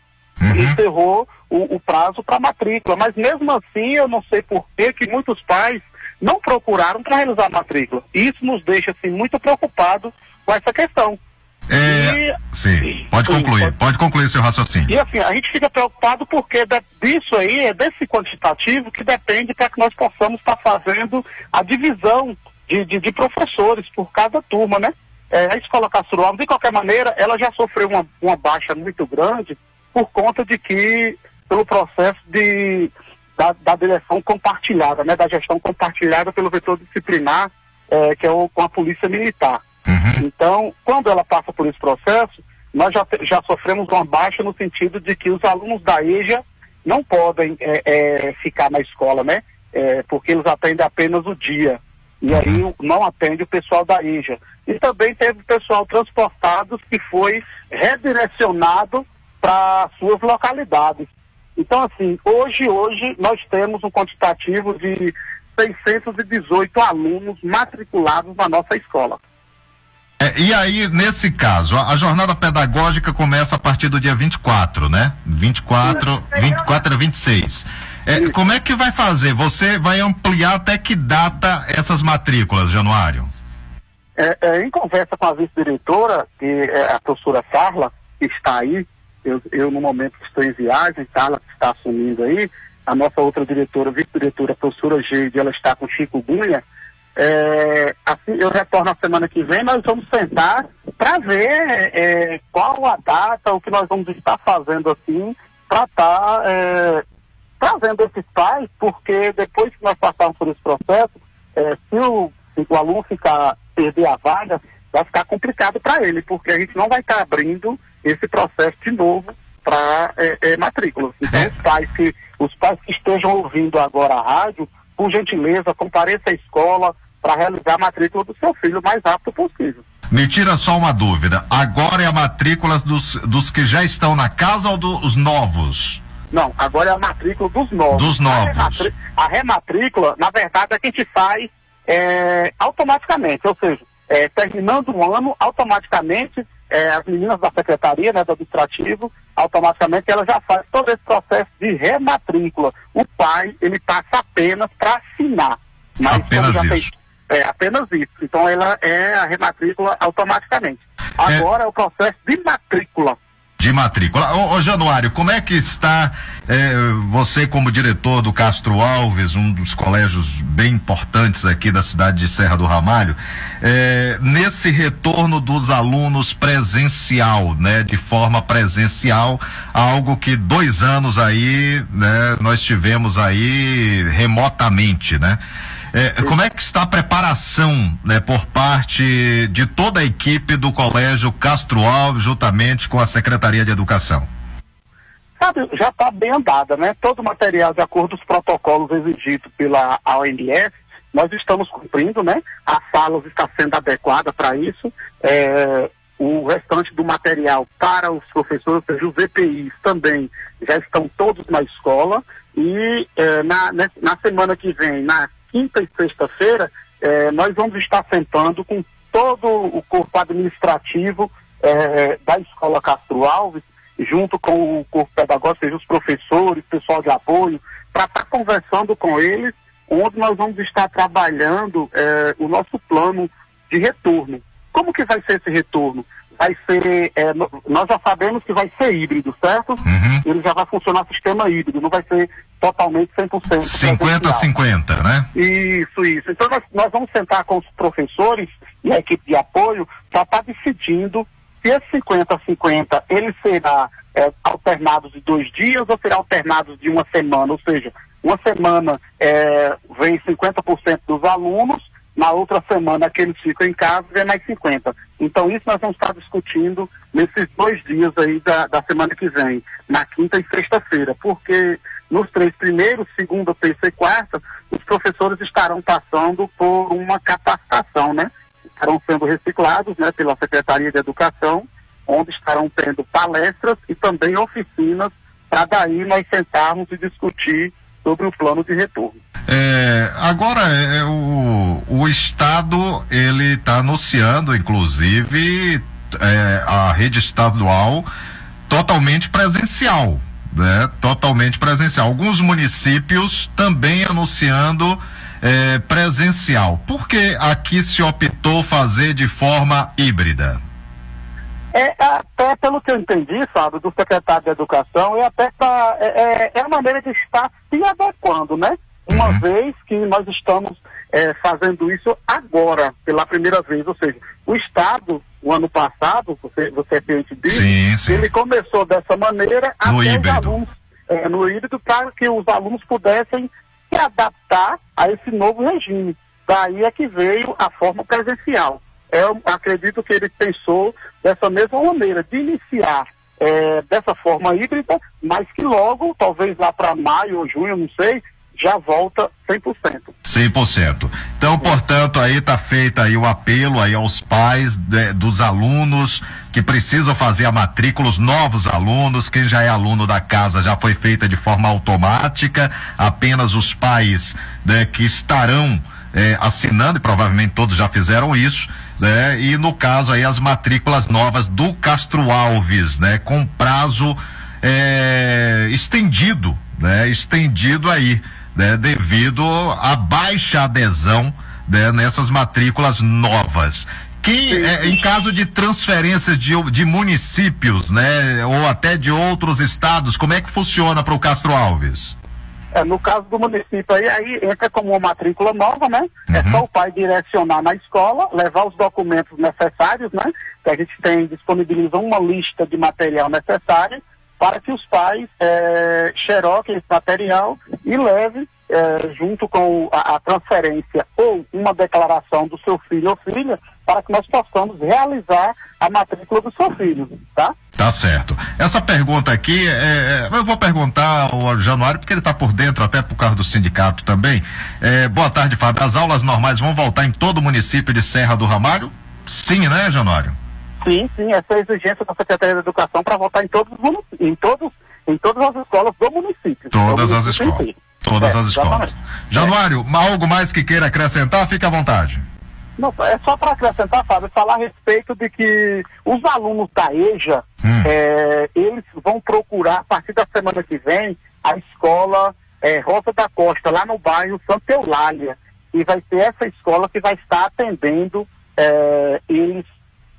S2: Uhum.
S11: encerrou o, o prazo para matrícula. Mas mesmo assim, eu não sei por que que muitos pais não procuraram para realizar a matrícula. Isso nos deixa assim muito preocupados com essa questão.
S2: É, sim, pode concluir, pode concluir seu raciocínio.
S11: E assim, a gente fica preocupado porque de- disso aí, é desse quantitativo que depende para que nós possamos estar fazendo a divisão de, de, de professores por cada turma, né? É, a escola Castro Alves, de qualquer maneira, ela já sofreu uma, uma baixa muito grande por conta de que, pelo processo de, da, da direção compartilhada, né? Da gestão compartilhada pelo vetor disciplinar, é, que é o, com a polícia militar. Então, quando ela passa por esse processo, nós já, já sofremos uma baixa no sentido de que os alunos da EJA não podem é, é, ficar na escola, né? É, porque eles atendem apenas o dia. E aí não atende o pessoal da EJA. E também teve pessoal transportado que foi redirecionado para suas localidades. Então, assim, hoje, hoje nós temos um quantitativo de 618 alunos matriculados na nossa escola.
S2: É, e aí, nesse caso, a, a jornada pedagógica começa a partir do dia 24, né? 24, 24 a 26. É, como é que vai fazer? Você vai ampliar até que data essas matrículas, Januário?
S11: É, é, em conversa com a vice-diretora, que é a professora Carla, que está aí, eu, eu no momento estou em viagem, Carla que está assumindo aí, a nossa outra diretora, vice-diretora, a professora Geide, ela está com Chico Gunha, é, assim, eu retorno na semana que vem, nós vamos sentar para ver é, qual a data, o que nós vamos estar fazendo assim, para estar é, trazendo esses pais, porque depois que nós passarmos por esse processo, é, se, o, se o aluno ficar, perder a vaga, vai ficar complicado para ele, porque a gente não vai estar abrindo esse processo de novo para é, é, matrículas. Então, os pais, que, os pais que estejam ouvindo agora a rádio, por gentileza, compareça à escola para realizar a matrícula do seu filho o mais rápido possível.
S2: Me tira só uma dúvida. Agora é a matrícula dos, dos que já estão na casa ou dos novos?
S11: Não, agora é a matrícula dos novos.
S2: Dos novos.
S11: A, rematrícula, na verdade, é que a gente faz é, automaticamente, ou seja, é, terminando o ano, automaticamente é, as meninas da secretaria, né, do administrativo, automaticamente ela já faz todo esse processo de rematrícula. O pai, ele passa apenas para assinar. Mas
S2: Apenas
S11: como já
S2: isso.
S11: Fez, é, apenas isso. Então ela é a rematrícula automaticamente. Agora é, o processo de matrícula.
S2: De matrícula. Ô, ô Januário, como é que está eh, você como diretor do Castro Alves, um dos colégios bem importantes aqui da cidade de Serra do Ramalho, eh, nesse retorno dos alunos presencial, né, de forma presencial, algo que dois anos aí, né, nós tivemos aí remotamente, né? É, como é que está a preparação né, por parte de toda a equipe do Colégio Castro Alves, juntamente com a Secretaria de Educação?
S11: Sabe, já está bem andada, né? Todo o material de acordo com os protocolos exigidos pela OMS, nós estamos cumprindo, né? As salas está sendo adequada para isso. É, o restante do material para os professores, ou seja, os EPIs também já estão todos na escola. E é, na, na semana que vem, na quinta e sexta-feira, eh, nós vamos estar sentando com todo o corpo administrativo eh, da Escola Castro Alves, junto com o corpo pedagógico, seja os professores, pessoal de apoio, para estar conversando com eles, onde nós vamos estar trabalhando eh, o nosso plano de retorno. Como que vai ser esse retorno? Vai ser, no- nós já sabemos que vai ser híbrido, certo? Ele já vai funcionar sistema híbrido, não vai ser totalmente 100%.
S2: 50-50, né?
S11: Isso, isso. Então nós, nós vamos sentar com os professores e a equipe de apoio para estar decidindo se esse 50-50 ele será é, alternado de dois dias ou será alternado de uma semana. Ou seja, uma semana é, vem 50% dos alunos, na outra semana que eles ficam em casa vem mais 50%. Então isso nós vamos estar discutindo nesses dois dias aí da, da semana que vem, na quinta e sexta-feira, porque nos três primeiros, segunda, terça e quarta, os professores estarão passando por uma capacitação, né? Estarão sendo reciclados, né, pela Secretaria de Educação, onde estarão tendo palestras e também oficinas para daí nós sentarmos e discutir sobre o plano de retorno.
S2: É, agora, é, o, o Estado, ele está anunciando, inclusive, é, a rede estadual totalmente presencial, né? Totalmente presencial. Alguns municípios também anunciando é, presencial. Por que aqui se optou fazer de forma híbrida?
S11: É até pelo que eu entendi, sabe, do secretário de Educação, é até pra, é, é- é a maneira de estar se adequando, né? Uma vez que nós estamos é, fazendo isso agora, pela primeira vez, ou seja, o Estado, o ano passado, você, você é ciente disso,
S2: Sim, sim.
S11: ele começou dessa maneira
S2: No
S11: até
S2: híbrido.
S11: os alunos, é, no híbrido, para que os alunos pudessem se adaptar a esse novo regime. Daí é que veio a forma presencial. Eu acredito que ele pensou dessa mesma maneira, de iniciar é, dessa forma híbrida, mas que logo, talvez lá para maio ou junho, não sei, já volta 100%.
S2: 100%. Então, portanto, aí está feito aí o apelo aí aos pais de- dos alunos que precisam fazer a matrícula, os novos alunos, quem já é aluno da casa já foi feita de forma automática, apenas os pais né, que estarão eh, assinando, e provavelmente todos já fizeram isso, né? E no caso aí as matrículas novas do Castro Alves, né? Com prazo eh, estendido, né? Estendido aí, né? Devido à baixa adesão né? nessas matrículas novas. Quem, eh, em caso de transferência de, de municípios, né? Ou até de outros estados, como é que funciona para o Castro Alves?
S11: É, no caso do município aí, aí entra como uma matrícula nova, né? É só o pai direcionar na escola, levar os documentos necessários, né? Que a gente tem, disponibiliza uma lista de material necessário para que os pais é, xeroquem esse material e leve é, junto com a, a transferência ou uma declaração do seu filho ou filha para que nós possamos realizar a matrícula do seu filho, tá?
S2: Tá certo. Essa pergunta aqui, é, é, eu vou perguntar ao Januário, porque ele está por dentro, até por causa do sindicato também. É, boa tarde, Fábio. As aulas normais vão voltar em todo o município de Serra do Ramalho? Sim, né, Januário?
S11: Sim, sim, essa é a exigência da Secretaria de Educação para votar em todos em todos, em todas as escolas do município.
S2: Todas
S11: Do
S2: as
S11: município
S2: escolas.
S11: inteiro.
S2: Todas
S11: É,
S2: as escolas.
S11: exatamente.
S2: Januário, algo mais que queira acrescentar, fica à vontade.
S11: Não, é só para acrescentar, Fábio, falar a respeito de que os alunos da EJA,
S2: Hum.
S11: é, eles vão procurar, a partir da semana que vem, a escola é, Rosa da Costa, lá no bairro Santa Eulália. E vai ser essa escola que vai estar atendendo é, eles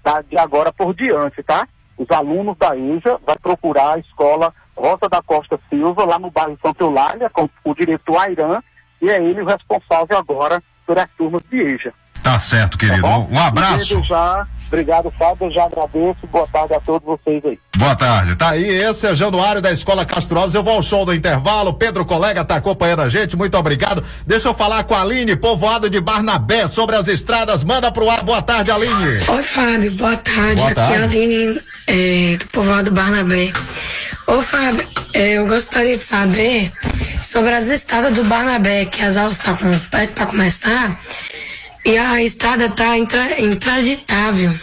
S11: da- de agora por diante, tá? Os alunos da EJA vai procurar a escola Rosa da Costa Silva, lá no bairro Santa Eulália, com o diretor Airan, e é ele o responsável agora por as turmas de EJA.
S2: Tá certo, querido.
S11: Tá
S2: um abraço.
S11: Já, obrigado, Fábio. Eu já agradeço. Boa tarde a todos vocês aí.
S2: Boa tarde. Tá aí, esse é o Januário da Escola Castro Alves. Eu vou ao show do intervalo. Pedro Colega tá acompanhando a gente. Muito obrigado. Deixa eu falar com a Aline, povoado de Barnabé, sobre as estradas. Manda pro ar. Boa tarde, Aline.
S12: Oi, Fábio, boa tarde.
S2: Boa
S12: Aqui é a
S2: tarde.
S12: Aline é, do povoado Barnabé. Ô, Fábio, é, eu gostaria de saber sobre as estradas do Barnabé, que as aulas estão com, perto para começar, e a estrada está intra, intransitável.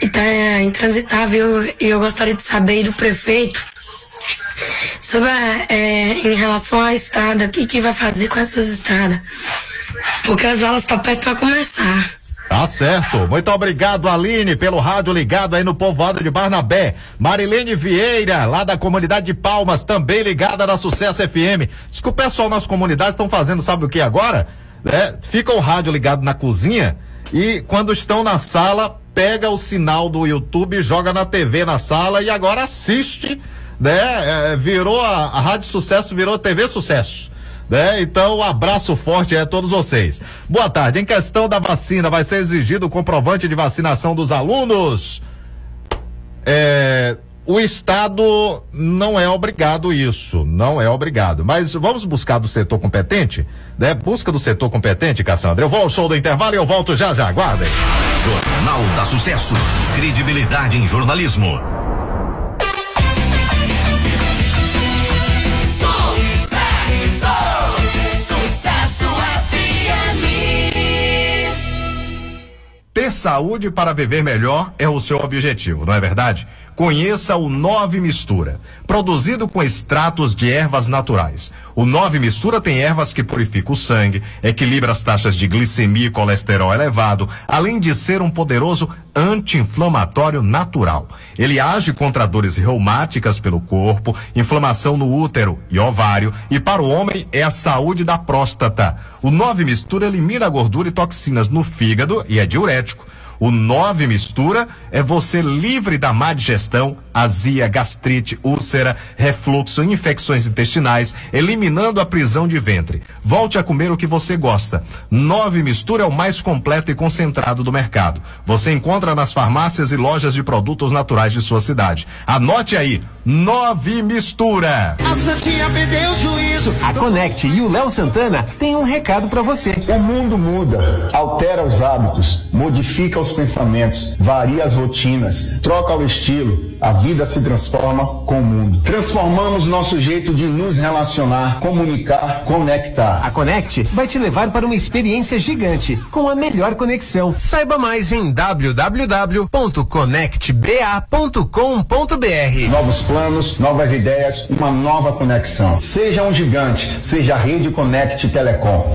S12: E tá é, intransitável, e eu gostaria de saber do prefeito sobre a- é, em relação à estrada, o que, que vai fazer com essas estradas. Porque as aulas estão perto para começar.
S2: Tá certo. Muito obrigado, Aline, pelo rádio ligado aí no povoado de Barnabé. Marilene Vieira, lá da comunidade de Palmas, também ligada na Sucesso FM. Diz que o pessoal nas comunidades estão fazendo, sabe o que agora? É, fica o rádio ligado na cozinha e quando estão na sala, pega o sinal do YouTube, joga na TV na sala e agora assiste, né? É, virou a, a Rádio Sucesso, virou TV Sucesso. Né? Então, um abraço forte a todos vocês. Boa tarde. Em questão da vacina, vai ser exigido o comprovante de vacinação dos alunos? É, o Estado não é obrigado isso, não é obrigado. Mas vamos buscar do setor competente? Né? Busca do setor competente, Cassandra. Eu vou ao show do intervalo e eu volto já já. Aguardem.
S1: Jornal da Sucesso. Credibilidade em jornalismo.
S2: Ter saúde para viver melhor é o seu objetivo, não é verdade? Conheça o Nove Mistura, produzido com extratos de ervas naturais. O Nove Mistura tem ervas que purificam o sangue, equilibra as taxas de glicemia e colesterol elevado, além de ser um poderoso anti-inflamatório natural. Ele age contra dores reumáticas pelo corpo, inflamação no útero e ovário, e para o homem é a saúde da próstata. O Nove Mistura elimina gordura e toxinas no fígado e é diurético. O 9 mistura é você livre da má digestão, azia, gastrite, úlcera, refluxo, infecções intestinais, eliminando a prisão de ventre. Volte a comer o que você gosta. 9 mistura é o mais completo e concentrado do mercado. Você encontra nas farmácias e lojas de produtos naturais de sua cidade. Anote aí, 9 mistura.
S7: A Santinha perdeu o juízo.
S13: A Conect e o Léo Santana têm um recado para você.
S14: O mundo muda, altera os hábitos, modifica os pensamentos, varia as rotinas, troca o estilo. A vida se transforma com o mundo. Transformamos nosso jeito de nos relacionar, comunicar, conectar.
S13: A Conect vai te levar para uma experiência gigante com a melhor conexão. Saiba mais em www.connectba.com.br.
S14: Novos planos, novas ideias, uma nova conexão. Seja um gigante, seja a Rede Conect Telecom.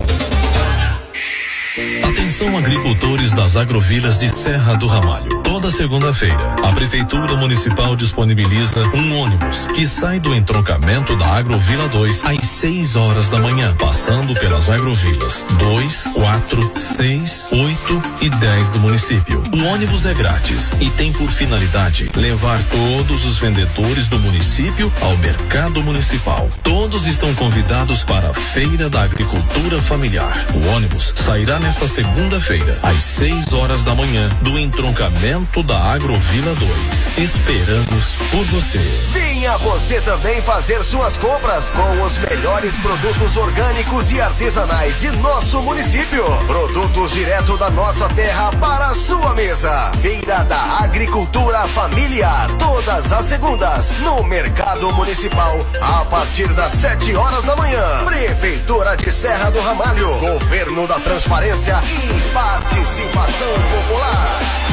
S15: Atenção agricultores das agrovilas de Serra do Ramalho. Toda segunda-feira, a Prefeitura Municipal disponibiliza um ônibus que sai do entroncamento da Agrovila 2 às 6 horas da manhã, passando pelas agrovilas 2, 4, 6, 8 e 10 do município. O ônibus é grátis e tem por finalidade levar todos os vendedores do município ao mercado municipal. Todos estão convidados para a Feira da Agricultura Familiar. O ônibus sairá nesta segunda-feira, às 6 horas da manhã, do entroncamento da Agrovila 2. Esperamos por você.
S16: Venha você também fazer suas compras com os melhores produtos orgânicos e artesanais de nosso município. Produtos direto da nossa terra para a sua mesa. Feira da Agricultura Familiar, todas as segundas, no Mercado Municipal, a partir das 7 horas da manhã. Prefeitura de Serra do Ramalho, Governo da Transparência e Participação Popular.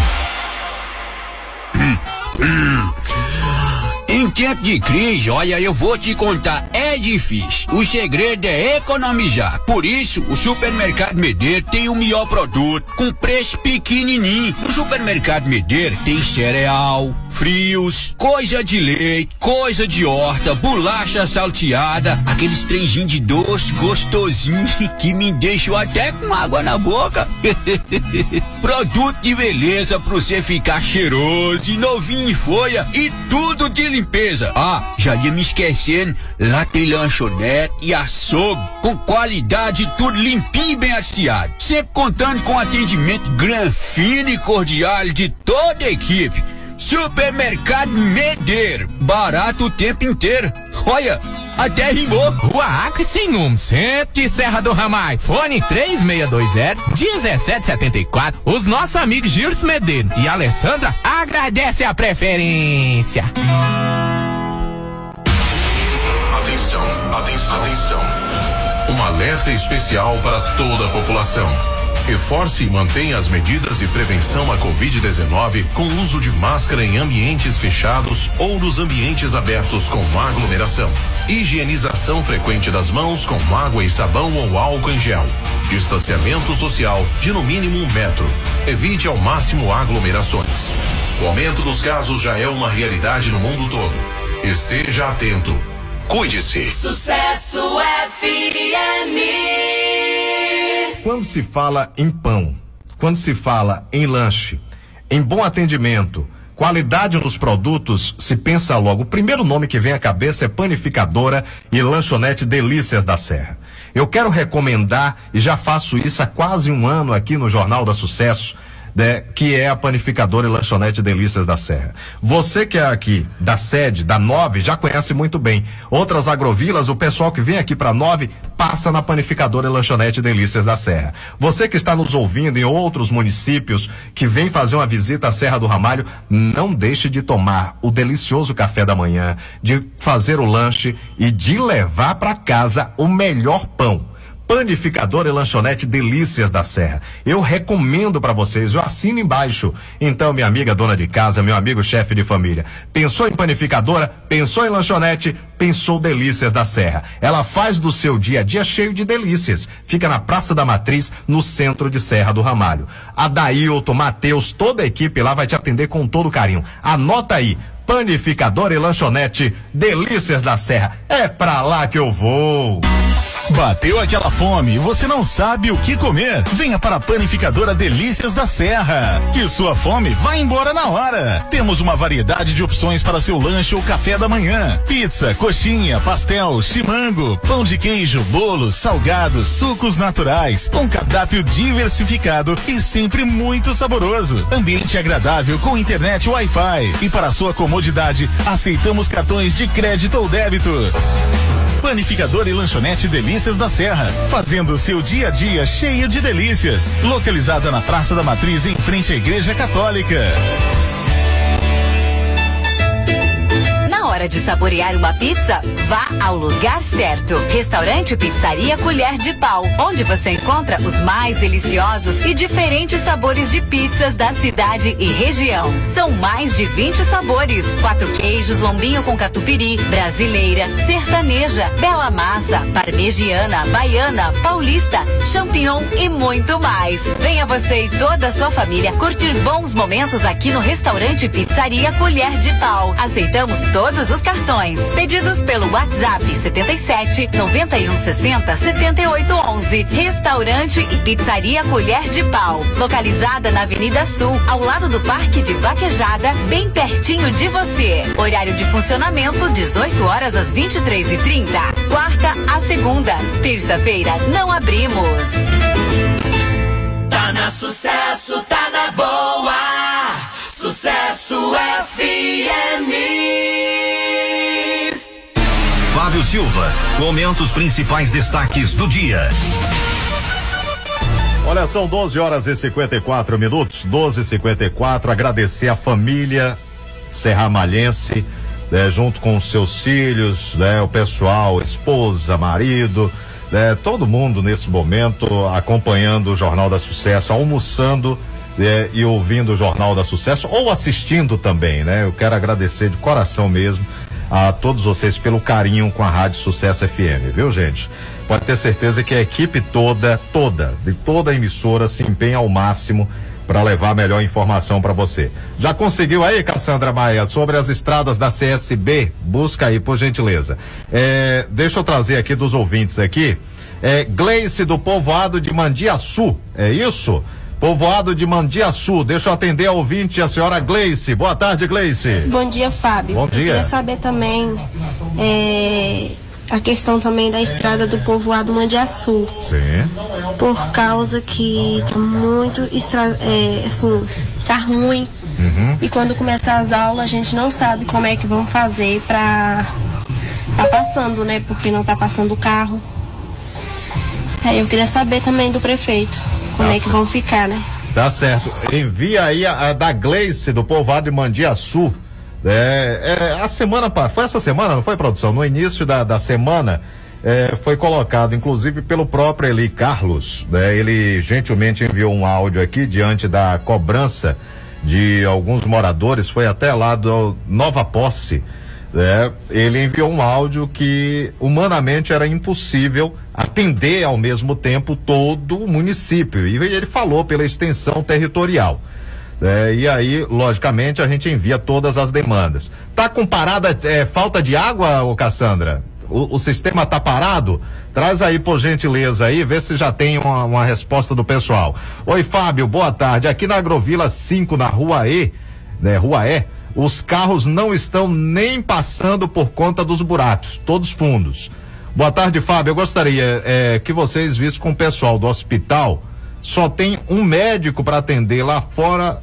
S16: Mm. Mm.
S17: Em tempo de crise, olha, eu vou te contar, é difícil. O segredo é economizar. Por isso, o Supermercado Medeiro tem o melhor produto, com preço pequenininho. No Supermercado Medeiro tem cereal, frios, coisa de leite, coisa de horta, bolacha salteada, aqueles trenzinhos de doce gostosinho que me deixam até com água na boca. Produto de beleza pra você ficar cheiroso e novinho em folha e tudo de limpeza. Ah, já ia me esquecendo, lá tem lanchonete e açougue com qualidade tudo limpinho e bem aciado. Sempre contando com atendimento granfino e cordial de toda a equipe. Supermercado Medeiro, barato o tempo inteiro. Olha, até rimou.
S18: Rua Acre sem um, centro de Serra do Ramai. Fone 3620-1774. Os nossos amigos Gilles Medeiro e Alessandra agradecem a preferência.
S19: Atenção, atenção, atenção. Um alerta especial para toda a população. Reforce e mantenha as medidas de prevenção à Covid-19 com uso de máscara em ambientes fechados ou nos ambientes abertos com aglomeração. Higienização frequente das mãos com água e sabão ou álcool em gel. Distanciamento social de no mínimo um metro. Evite ao máximo aglomerações. O aumento dos casos já é uma realidade no mundo todo. Esteja atento. Cuide-se.
S7: Sucesso FM.
S2: Quando se fala em pão, quando se fala em lanche, em bom atendimento, qualidade nos produtos, se pensa logo. O primeiro nome que vem à cabeça é Panificadora e Lanchonete Delícias da Serra. Eu quero recomendar, e já faço isso há quase um ano aqui no Jornal da Sucesso, né, que é a panificadora e lanchonete Delícias da Serra. Você que é aqui da sede, da Nove, já conhece muito bem. Outras agrovilas, o pessoal que vem aqui para Nove, passa na panificadora e lanchonete Delícias da Serra. Você que está nos ouvindo em outros municípios, que vem fazer uma visita à Serra do Ramalho, não deixe de tomar o delicioso café da manhã, de fazer o lanche e de levar para casa o melhor pão. Panificador e lanchonete Delícias da Serra. Eu recomendo para vocês, eu assino embaixo. Então, minha amiga dona de casa, meu amigo chefe de família, pensou em panificadora, pensou em lanchonete, pensou Delícias da Serra. Ela faz do seu dia a dia cheio de delícias. Fica na Praça da Matriz, no centro de Serra do Ramalho. Adailton, Matheus, toda a equipe lá vai te atender com todo carinho. Anota aí. Panificador e lanchonete Delícias da Serra. É pra lá que eu vou.
S20: Bateu aquela fome e você não sabe o que comer? Venha para a Panificadora Delícias da Serra. Que sua fome vai embora na hora. Temos uma variedade de opções para seu lanche ou café da manhã: pizza, coxinha, pastel, chimango, pão de queijo, bolos, salgados, sucos naturais. Um cardápio diversificado e sempre muito saboroso. Ambiente agradável com internet Wi-Fi. E para sua comodidade, aceitamos cartões de crédito ou débito. Panificador e lanchonete Delícias da Serra, fazendo o seu dia a dia cheio de delícias. Localizada na Praça da Matriz, em frente à Igreja Católica.
S21: Hora de saborear uma pizza, vá ao lugar certo. Restaurante Pizzaria Colher de Pau, onde você encontra os mais deliciosos e diferentes sabores de pizzas da cidade e região. São mais de 20 sabores: quatro queijos, lombinho com catupiry, brasileira, sertaneja, bela massa, parmegiana, baiana, paulista, champignon e muito mais. Venha você e toda a sua família curtir bons momentos aqui no restaurante Pizzaria Colher de Pau. Aceitamos todos os cartões. Pedidos pelo WhatsApp 77 91 60 78 11. Restaurante e Pizzaria Colher de Pau. Localizada na Avenida Sul, ao lado do Parque de Vaquejada, bem pertinho de você. Horário de funcionamento 18 horas às 23 e 30 Quarta a segunda. Terça-feira não abrimos.
S7: Tá na sucesso, tá na boa. Sucesso FM.
S1: Fábio Silva, comenta os principais destaques do dia.
S2: Olha, são 12 horas e 54 minutos, 12 e 54 Agradecer a família serramalhense, né, junto com os seus filhos, né, o pessoal, esposa, marido, né, todo mundo nesse momento acompanhando o Jornal da Sucesso, almoçando né, e ouvindo o Jornal da Sucesso, ou assistindo também, né? Eu quero agradecer de coração mesmo a todos vocês pelo carinho com a Rádio Sucesso FM, viu, gente? Pode ter certeza que a equipe toda, toda, de toda a emissora se empenha ao máximo para levar a melhor informação para você. Já conseguiu aí, Cassandra Maia, sobre as estradas da CSB? Busca aí, por gentileza. É, deixa eu trazer aqui dos ouvintes aqui. É, Gleice do povoado de Mandiaçu, é isso? Povoado de Mandiaçu, deixa eu atender a ouvinte, a senhora Gleice. Boa tarde, Gleice.
S22: Bom dia, Fábio.
S2: Bom
S22: Eu
S2: dia.
S22: queria saber também é, a questão também da estrada do povoado Mandiaçu.
S2: Sim.
S22: Por causa que tá muito estra... é, assim, tá ruim.
S2: Uhum.
S22: E quando começar as aulas, a gente não sabe como é que vão fazer pra tá passando, né? Porque não tá passando o carro. Aí eu queria saber também do prefeito, como
S2: Tá
S22: é que vão ficar, né?
S2: Tá certo. Envia aí a, a da Gleice do povoado de Mandiaçu. É, é, a semana, foi essa semana, não foi, produção? No início da, da semana, é, foi colocado, inclusive, pelo próprio Eli Carlos. né? Ele gentilmente enviou um áudio aqui diante da cobrança de alguns moradores, foi até lá do Nova Posse. Né? Ele enviou um áudio que humanamente era impossível atender ao mesmo tempo todo o município. E ele falou pela extensão territorial. É, e aí, logicamente, a gente envia todas as demandas. Tá com parada, é, falta de água, ô Cassandra? O, o sistema tá parado? Traz aí, por gentileza, aí, vê se já tem uma, uma resposta do pessoal. Oi, Fábio, boa tarde. Aqui na Agrovila 5, na Rua E, né, Rua E, os carros não estão nem passando por conta dos buracos, todos fundos. Boa tarde, Fábio. Eu gostaria é, que vocês vissem com o pessoal do hospital. Só tem um médico para atender lá fora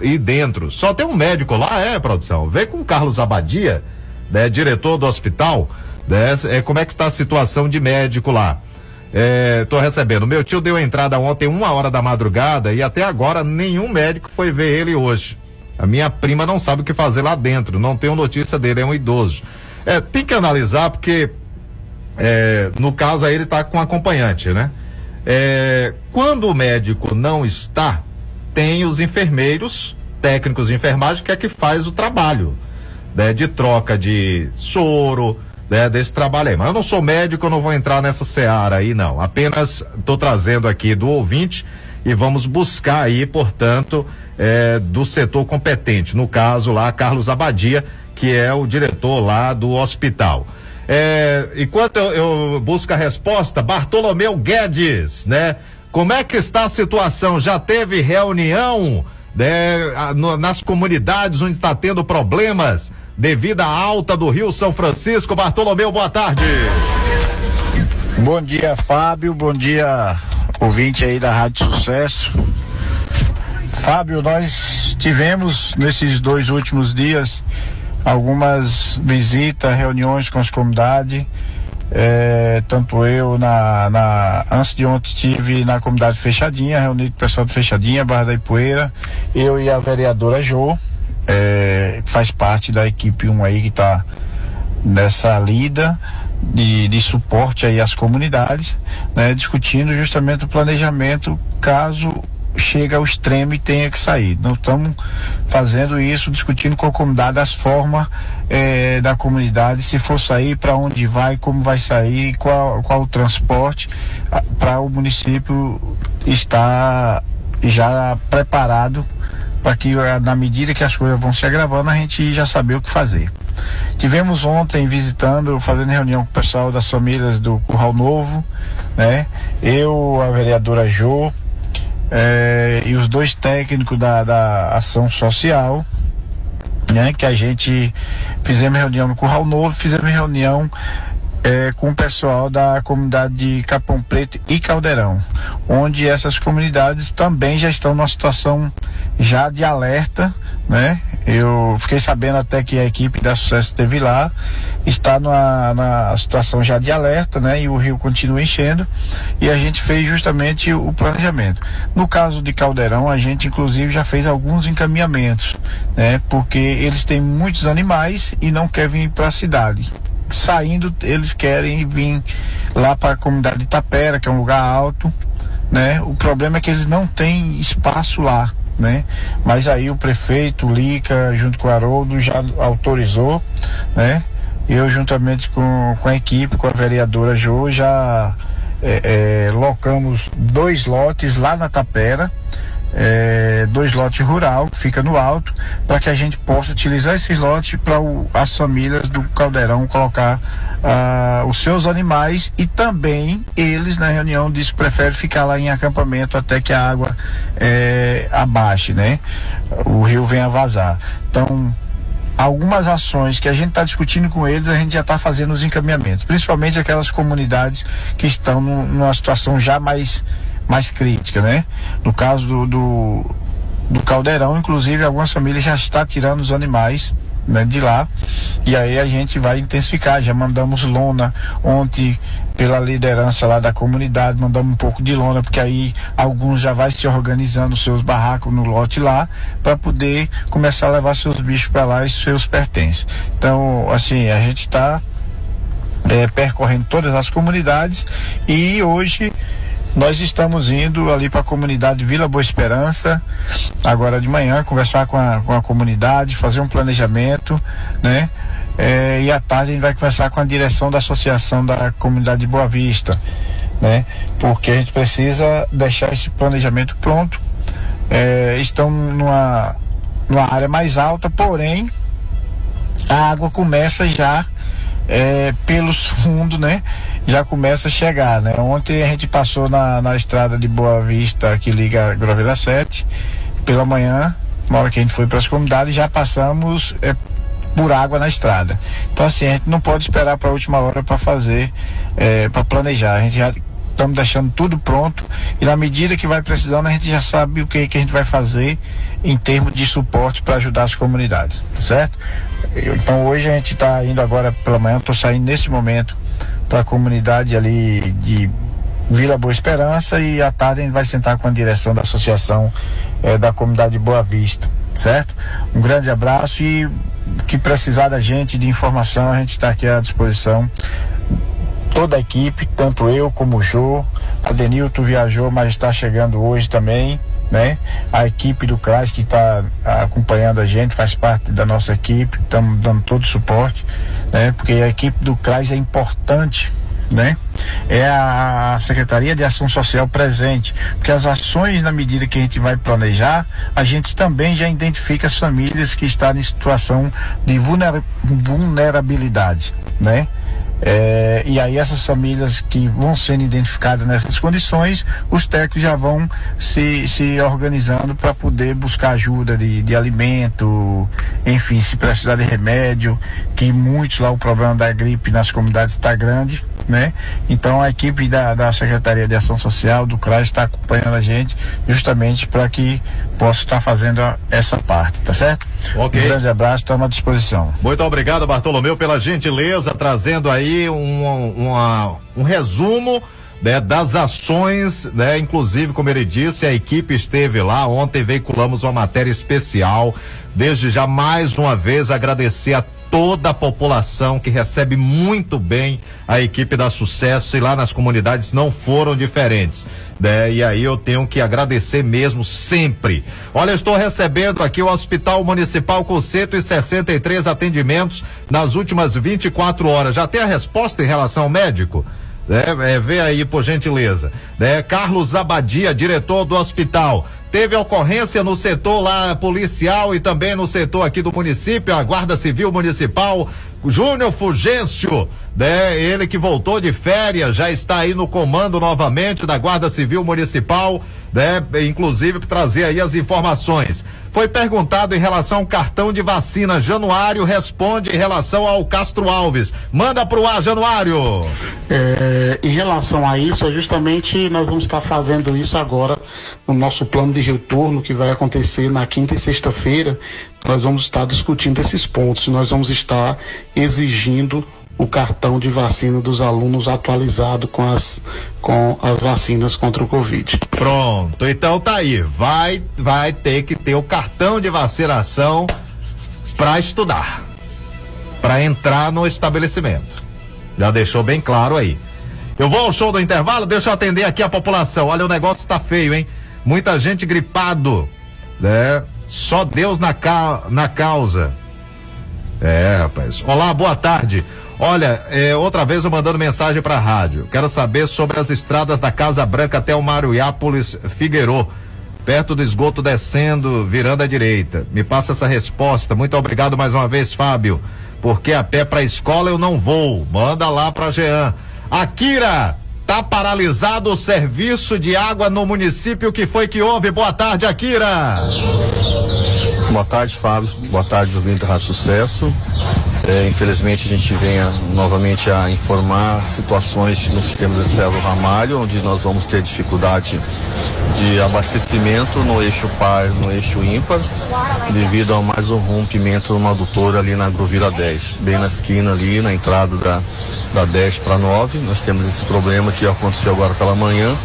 S2: e dentro. Só tem um médico lá, é, produção. Vem com o Carlos Abadia, né, diretor do hospital, né, é, como é que está a situação de médico lá. É, tô recebendo. Meu tio deu entrada ontem, uma hora da madrugada, e até agora nenhum médico foi ver ele hoje. A minha prima não sabe o que fazer lá dentro, não tenho notícia dele, é um idoso. É, tem que analisar, porque é, no caso aí ele está com acompanhante, né? É, quando o médico não está, tem os enfermeiros, técnicos de enfermagem, que é que faz o trabalho, né? De troca de soro, né? Desse trabalho aí. Mas eu não sou médico, eu não vou entrar nessa seara aí, não. Apenas estou trazendo aqui do ouvinte e vamos buscar aí, portanto, é, do setor competente. No caso lá, Carlos Abadia, que é o diretor lá do hospital. É, enquanto eu, eu busco a resposta, Bartolomeu Guedes, né? Como é que está a situação? Já teve reunião né, nas comunidades onde está tendo problemas devido à alta do Rio São Francisco? Bartolomeu, boa tarde.
S23: Bom dia, Fábio. Bom dia, ouvinte aí da Rádio Sucesso. Fábio, nós tivemos nesses dois últimos dias algumas visitas, reuniões com as comunidades. É, tanto eu na, na antes de ontem estive na comunidade fechadinha, reunido com o pessoal de fechadinha, Barra da Ipueira, eu e a vereadora Jo, é, faz parte da equipe 1 aí que está nessa lida de, de suporte aí às comunidades, né, discutindo justamente o planejamento caso chegue ao extremo e tenha que sair. Nós estamos fazendo isso, discutindo com a comunidade as formas eh, da comunidade, se for sair, para onde vai, como vai sair, qual, qual o transporte, para o município estar já preparado para que eh, na medida que as coisas vão se agravando a gente já saber o que fazer. Tivemos ontem visitando, fazendo reunião com o pessoal das famílias do Curral Novo, né? Eu, a vereadora Jo eh, e os dois técnicos da, da ação social, né? Que a gente fizemos reunião no Curral Novo, fizemos reunião eh, com o pessoal da comunidade de Capão Preto e Caldeirão, onde essas comunidades também já estão numa situação já de alerta, né? Eu fiquei sabendo até que a equipe da Sucesso esteve lá, está numa, na situação já de alerta, né? E o rio continua enchendo e a gente fez justamente o planejamento. No caso de Caldeirão, a gente inclusive já fez alguns encaminhamentos, né? Porque eles têm muitos animais e não querem vir para a cidade saindo, eles querem vir lá para a comunidade de Itapera, que é um lugar alto, né? O problema é que eles não têm espaço lá, né? Mas aí o prefeito, Lica, junto com o Haroldo, já autorizou, né? eu juntamente com, com a equipe, com a vereadora Jo, já é, é, locamos dois lotes lá na Tapera, é, dois lotes rural, que fica no alto, para que a gente possa utilizar esses lotes para as famílias do Caldeirão colocar ah, os seus animais e também eles na reunião disse que preferem ficar lá em acampamento até que a água é, abaixe, né? O rio venha vazar. Então, algumas ações que a gente está discutindo com eles, a gente já está fazendo os encaminhamentos, principalmente aquelas comunidades que estão num- numa situação já mais, mais crítica, né? No caso do, do, do Caldeirão, inclusive, algumas famílias já estão tirando os animais né, de lá e aí a gente vai intensificar, já mandamos lona ontem pela liderança lá da comunidade, mandamos um pouco de lona, porque aí alguns já vai se organizando seus barracos no lote lá para poder começar a levar seus bichos para lá e seus pertences. Então, assim, a gente está é, percorrendo todas as comunidades e hoje nós estamos indo ali para a comunidade Vila Boa Esperança, agora de manhã, conversar com a, com a comunidade, fazer um planejamento, né? É, e à tarde a gente vai conversar com a direção da Associação da Comunidade de Boa Vista, né? Porque a gente precisa deixar esse planejamento pronto. É, estão numa, numa área mais alta, porém a água começa já é, pelos fundos, né? Já começa a chegar, né? Ontem a gente passou na, na estrada de Boa Vista que liga Grovila 7 pela manhã, na hora que a gente foi para as comunidades, já passamos é, por água na estrada. Então assim, a gente não pode esperar para a última hora para fazer, é, para planejar. A gente já estamos deixando tudo pronto e na medida que vai precisando a gente já sabe o que, que a gente vai fazer em termos de suporte para ajudar as comunidades, tá certo? Então hoje a gente está indo agora pela manhã, estou saindo nesse momento para a comunidade ali de Vila Boa Esperança e à tarde a gente vai sentar com a direção da associação eh, da comunidade de Boa Vista, certo? Um grande abraço e que precisar da gente de informação a gente está aqui à disposição. Toda a equipe, tanto eu como o Jô, a Denilton viajou, mas está chegando hoje também, né? A equipe do CRAS que está acompanhando a gente, faz parte da nossa equipe, estamos dando todo o suporte, né? Porque a equipe do CRAS é importante, né? É a Secretaria de Ação Social presente, porque as ações na medida que a gente vai planejar, a gente também já identifica as famílias que estão em situação de vulnera- vulnerabilidade, né? É, e aí essas famílias que vão sendo identificadas nessas condições, os técnicos já vão se, se organizando para poder buscar ajuda de, de alimento, enfim, se precisar de remédio, que muitos lá o problema da gripe nas comunidades está grande, né? Então a equipe da, da Secretaria de Ação Social, do CRAS, está acompanhando a gente justamente para que possa estar fazendo a- essa parte, tá certo?
S2: Ok.
S23: Um grande abraço, estamos à disposição.
S2: Muito obrigado, Bartolomeu, pela gentileza, trazendo aí um, uma- um resumo né, das ações, né, inclusive, como ele disse, a equipe esteve lá. Ontem veiculamos uma matéria especial. Desde já, mais uma vez, agradecer a toda a população que recebe muito bem a equipe da Sucesso e lá nas comunidades não foram diferentes. Né? E aí eu tenho que agradecer mesmo sempre. Olha, eu estou recebendo aqui o Hospital Municipal com 163 atendimentos nas últimas 24 horas. Já tem a resposta em relação ao médico? É, é, vê aí, por gentileza. Né? Carlos Abadia, diretor do hospital. Teve ocorrência no setor lá policial e também no setor aqui do município, a Guarda Civil Municipal. Júnior Fugêncio, né? Ele que voltou de férias, já está aí no comando novamente da Guarda Civil Municipal, né? Inclusive trazer aí as informações. Foi perguntado em relação ao cartão de vacina. Januário responde em relação ao Castro Alves. Manda pro ar, Januário.
S24: É, em relação a isso, é justamente nós vamos estar fazendo isso agora no nosso plano de retorno que vai acontecer na quinta e sexta-feira. Nós vamos estar discutindo esses pontos. Nós vamos estar exigindo o cartão de vacina dos alunos atualizado com as, com as vacinas contra o Covid.
S2: Pronto, então tá aí. Vai, vai ter que ter o cartão de vacinação para estudar, para entrar no estabelecimento. Já deixou bem claro aí. Eu vou ao show do intervalo, deixa eu atender aqui a população. Olha, o negócio tá feio, hein? Muita gente gripado, né? Só Deus na, ca... na causa. É, rapaz. Olá, boa tarde. Olha, é, outra vez eu mandando mensagem pra rádio. Quero saber sobre as estradas da Casa Branca até o Mariápolis Figueiró. Perto do esgoto descendo, virando à direita. Me passa essa resposta. Muito obrigado mais uma vez, Fábio. Porque a pé pra escola eu não vou. Manda lá pra Jean. Akira, tá paralisado o serviço de água no município. Que foi que houve? Boa tarde, Akira.
S25: Boa tarde, Fábio. Boa tarde, ouvinte da Rádio Sucesso. É, infelizmente, a gente vem novamente a informar situações no sistema de do Ramalho, onde nós vamos ter dificuldade de abastecimento no eixo par, no eixo ímpar, devido a mais um rompimento numa adutora ali na Agrovila 10, bem na esquina ali, na entrada da, da 10 para 9. Nós temos esse problema que aconteceu agora pela manhã.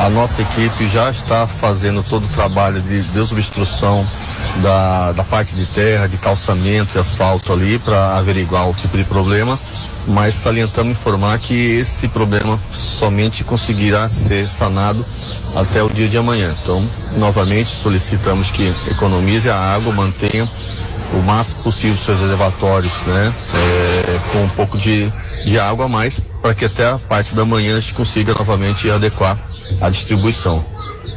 S25: A nossa equipe já está fazendo todo o trabalho de desobstrução da, da parte de terra, de calçamento e asfalto ali para averiguar o tipo de problema, mas salientamos informar que esse problema somente conseguirá ser sanado até o dia de amanhã. Então, novamente solicitamos que economize a água, mantenha o máximo possível seus reservatórios, né, é, com um pouco de, de água a mais, para que até a parte da manhã a gente consiga novamente adequar a distribuição.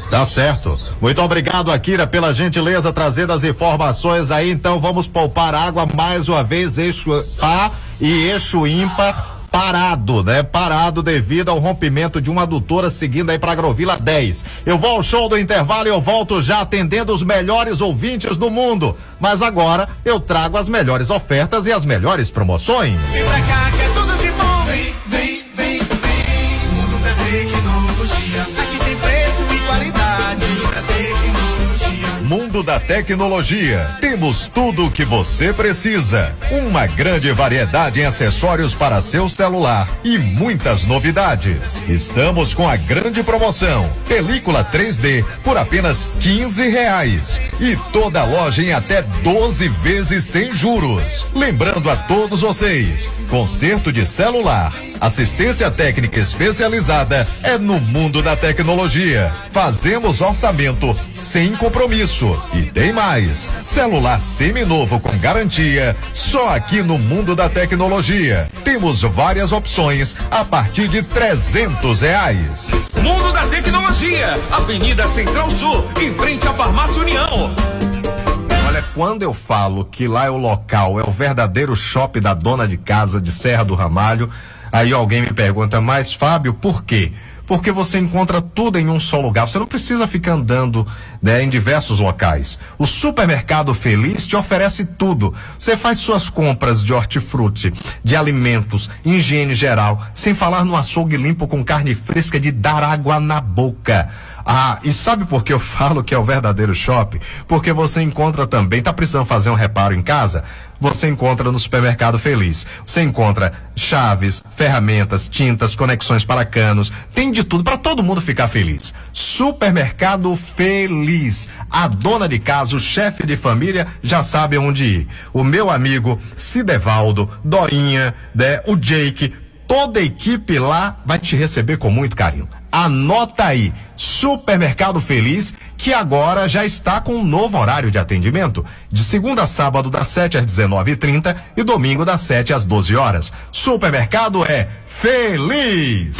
S2: Tá certo. Muito obrigado, Akira, pela gentileza trazendo as informações aí. Então vamos poupar água mais uma vez, eixo A e eixo ímpar parado, né? Parado devido ao rompimento de uma adutora seguindo aí para Agrovila 10. Eu vou ao show do intervalo e eu volto já atendendo os melhores ouvintes do mundo. Mas agora eu trago as melhores ofertas e as melhores promoções.
S7: Vem pra cá que é tudo de bom. Mundo da Tecnologia.
S2: Temos tudo o que você precisa. Uma grande variedade em acessórios para seu celular e muitas novidades. Estamos com a grande promoção. Película 3D por apenas 15 reais. E toda loja em até 12 vezes sem juros. Lembrando a todos vocês, conserto de celular, assistência técnica especializada é no mundo da tecnologia. Fazemos orçamento sem compromisso. E tem mais. Celular seminovo com garantia, só aqui no mundo da tecnologia. Temos várias opções a partir de trezentos reais.
S8: Mundo da Tecnologia, Avenida Central Sul, em frente à Farmácia União.
S2: Olha, quando eu falo que lá é o local, é o verdadeiro shopping da dona de casa de Serra do Ramalho, aí alguém me pergunta, mas Fábio, por quê? Porque você encontra tudo em um só lugar. Você não precisa ficar andando né, em diversos locais. O supermercado Feliz te oferece tudo. Você faz suas compras de hortifruti, de alimentos, higiene geral, sem falar no açougue limpo com carne fresca de dar água na boca. Ah, e sabe por que eu falo que é o verdadeiro shopping? Porque você encontra também, tá precisando fazer um reparo em casa? Você encontra no Supermercado Feliz. Você encontra chaves, ferramentas, tintas, conexões para canos, tem de tudo para todo mundo ficar feliz. Supermercado Feliz. A dona de casa, o chefe de família já sabe onde ir. O meu amigo Cidevaldo, Dorinha, né, o Jake, toda a equipe lá vai te receber com muito carinho. Anota aí, Supermercado Feliz, que agora já está com um novo horário de atendimento, de segunda a sábado das 7 às 19h30 e domingo das 7 às 12 horas. Supermercado é Feliz!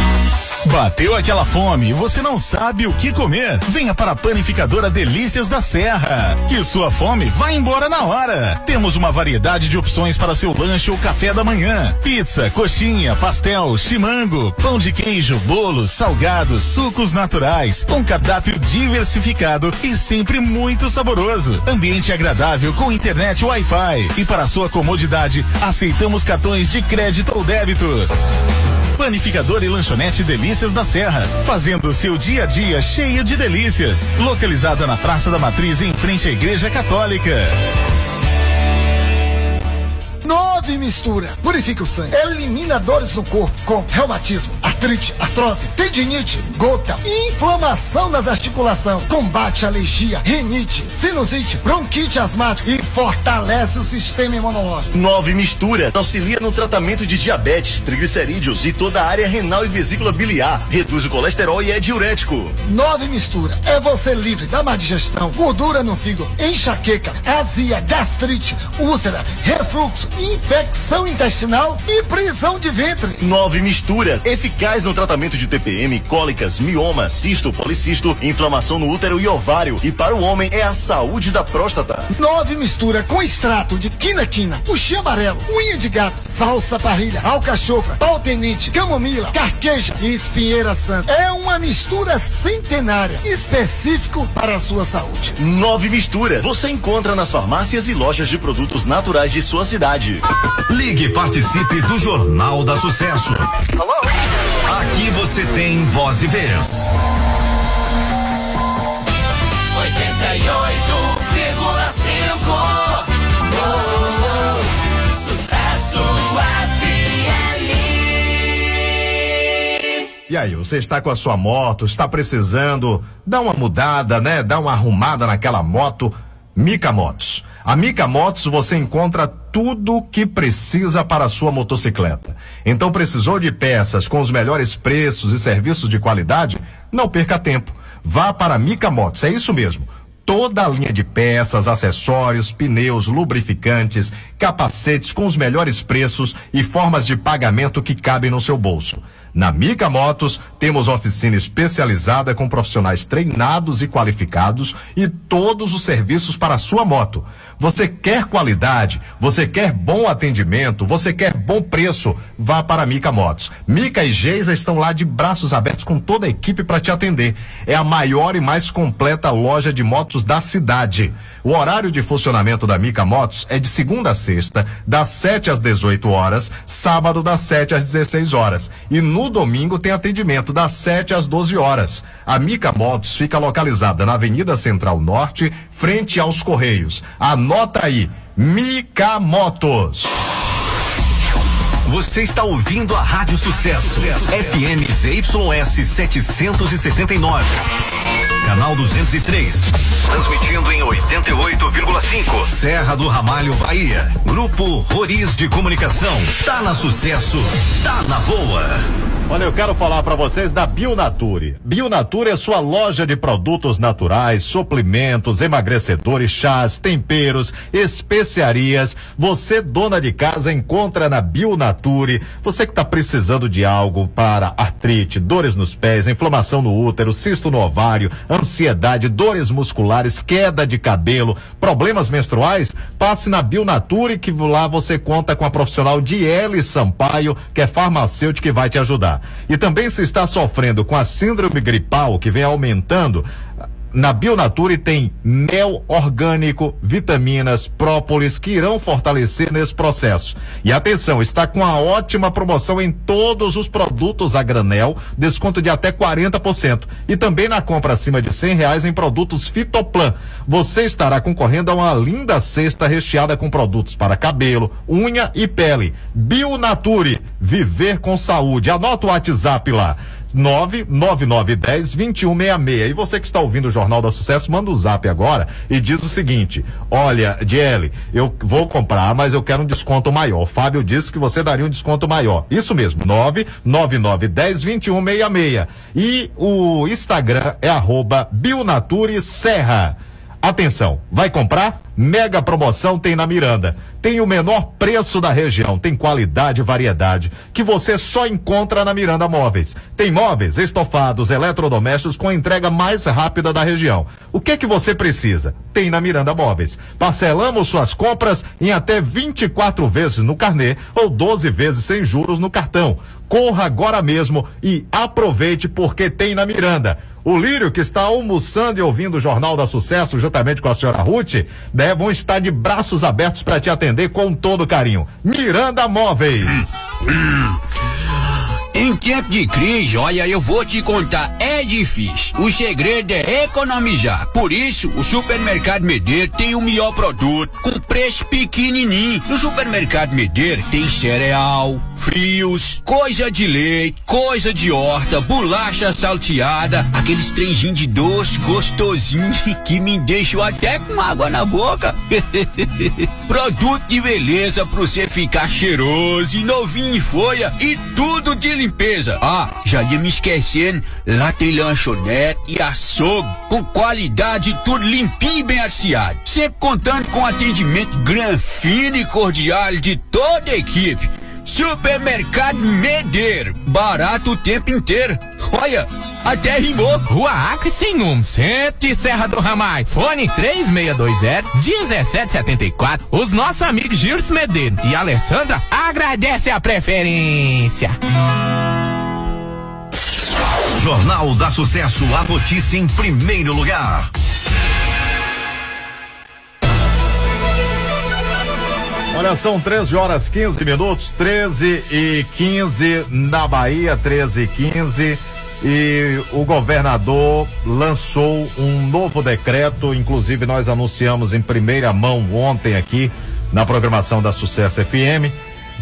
S20: Bateu aquela fome e você não sabe o que comer? Venha para a panificadora Delícias da Serra. Que sua fome vai embora na hora. Temos uma variedade de opções para seu lanche ou café da manhã: pizza, coxinha, pastel, chimango, pão de queijo, bolos, salgados, sucos naturais, um cardápio diversificado e sempre muito saboroso. Ambiente agradável com internet Wi-Fi. E para sua comodidade, aceitamos cartões de crédito ou débito. Panificador e lanchonete Delícias da Serra, fazendo o seu dia a dia cheio de delícias. Localizada na Praça da Matriz, em frente à Igreja Católica.
S26: Nove mistura. Purifica o sangue. Elimina dores no corpo com reumatismo, artrite, artrose, tendinite, gota, inflamação das articulações. Combate alergia, rinite, sinusite, bronquite asmática e fortalece o sistema imunológico.
S27: 9 Mistura auxilia no tratamento de diabetes, triglicerídeos e toda a área renal e vesícula biliar. Reduz o colesterol e é diurético.
S26: 9 Mistura é você livre da má digestão, gordura no fígado, enxaqueca, azia, gastrite, úlcera, refluxo, infecção intestinal e prisão de ventre.
S27: 9 Mistura eficaz no tratamento de TPM, cólicas, mioma, cisto, policisto, inflamação no útero e ovário. E para o homem é a saúde da próstata.
S26: 9 Mistura com extrato de quina-quina, puxê amarelo, unha de gato, salsa parrilha, alcachofra, pau tenente, camomila, carqueja e espinheira santa. É uma mistura centenária, específico para a sua saúde.
S27: 9 Mistura você encontra nas farmácias e lojas de produtos naturais de sua cidade.
S1: Ligue e participe do Jornal da Sucesso. Aqui você tem voz e vez.
S7: 88,5 Sucesso FM
S2: E aí, você está com a sua moto, está precisando dar uma mudada, né? Dar uma arrumada naquela moto? Mica Motos. A Mica Motos você encontra tudo que precisa para a sua motocicleta. Então precisou de peças com os melhores preços e serviços de qualidade? Não perca tempo. Vá para a Mica Motos, é isso mesmo. Toda a linha de peças, acessórios, pneus, lubrificantes, capacetes com os melhores preços e formas de pagamento que cabem no seu bolso. Na Mica Motos, temos oficina especializada com profissionais treinados e qualificados e todos os serviços para a sua moto. Você quer qualidade, você quer bom atendimento, você quer bom preço, vá para a Mica Motos. Mica e Geisa estão lá de braços abertos com toda a equipe para te atender. É a maior e mais completa loja de motos da cidade. O horário de funcionamento da Mica Motos é de segunda a sexta, das 7 às 18 horas, sábado das 7 às 16 horas. E no domingo tem atendimento das 7 às 12 horas. A Mica Motos fica localizada na Avenida Central Norte, frente aos Correios. Anota aí, Mica Motos.
S1: Você está ouvindo a Rádio Sucesso. FM ZYS 779. Canal 203. Transmitindo em 88,5. Serra do Ramalho, Bahia. Grupo Roriz de Comunicação. Tá na sucesso. Tá na boa.
S2: Olha, eu quero falar para vocês da Bionature. Bionature é sua loja de produtos naturais, suplementos, emagrecedores, chás, temperos, especiarias. Você, dona de casa, encontra na Bionature. Você que está precisando de algo para artrite, dores nos pés, inflamação no útero, cisto no ovário, ansiedade, dores musculares, queda de cabelo, problemas menstruais, passe na Bionature que lá você conta com a profissional Diele Sampaio, que é farmacêutica que vai te ajudar. E também se está sofrendo com a síndrome gripal que vem aumentando, na Bionature tem mel orgânico, vitaminas, própolis que irão fortalecer nesse processo. E atenção, está com a ótima promoção em todos os produtos a granel, desconto de até 40%. E também na compra acima de cem reais em produtos Fitoplan. Você estará concorrendo a uma linda cesta recheada com produtos para cabelo, unha e pele. Bionature, viver com saúde. Anota o WhatsApp lá. 99910 2166. E você que está ouvindo o Jornal da Sucesso, manda o um zap agora e diz o seguinte: Olha, Diele, eu vou comprar, mas eu quero um desconto maior. O Fábio disse que você daria um desconto maior. Isso mesmo, 99910 2166. E o Instagram é arroba Bionature Serra. Atenção, vai comprar? Mega promoção tem na Miranda. Tem o menor preço da região, tem qualidade e variedade que você só encontra na Miranda Móveis. Tem móveis, estofados, eletrodomésticos com a entrega mais rápida da região. O que que você precisa? Tem na Miranda Móveis. Parcelamos suas compras em até 24 vezes no carnê ou 12 vezes sem juros no cartão. Corra agora mesmo e aproveite porque tem na Miranda. O Lírio, que está almoçando e ouvindo o Jornal da Sucesso, juntamente com a senhora Ruth, né, vão estar de braços abertos para te atender com todo carinho. Miranda Móveis.
S17: Em tempo de crise, olha, eu vou te contar, é difícil. O segredo é economizar. Por isso, o Supermercado Medeiro tem o melhor produto, com preço pequenininho. No Supermercado Medeiro tem cereal, frios, coisa de leite, coisa de horta, bolacha salteada, aqueles trenzinhos de doce gostosinho que me deixam até com água na boca. Produto de beleza pra você ficar cheiroso e novinho em folha e tudo de limpeza. Ah, já ia me esquecendo, lá tem lanchonete e açougue com qualidade tudo limpinho e bem aciado. Sempre contando com atendimento granfino e cordial de toda a equipe. Supermercado Medeiro, barato o tempo inteiro. Olha, até rimou.
S18: Rua Acre sem número, centro Serra do Ramai. Fone 3620-1774. Os nossos amigos Gilson Medeiro e Alessandra agradecem a preferência.
S1: Jornal da Sucesso, a notícia em primeiro lugar.
S2: Olha, são 13 horas 15 minutos, 13 e 15 na Bahia, 13 e 15. E o governador lançou um novo decreto, inclusive nós anunciamos em primeira mão ontem aqui na programação da Sucesso FM.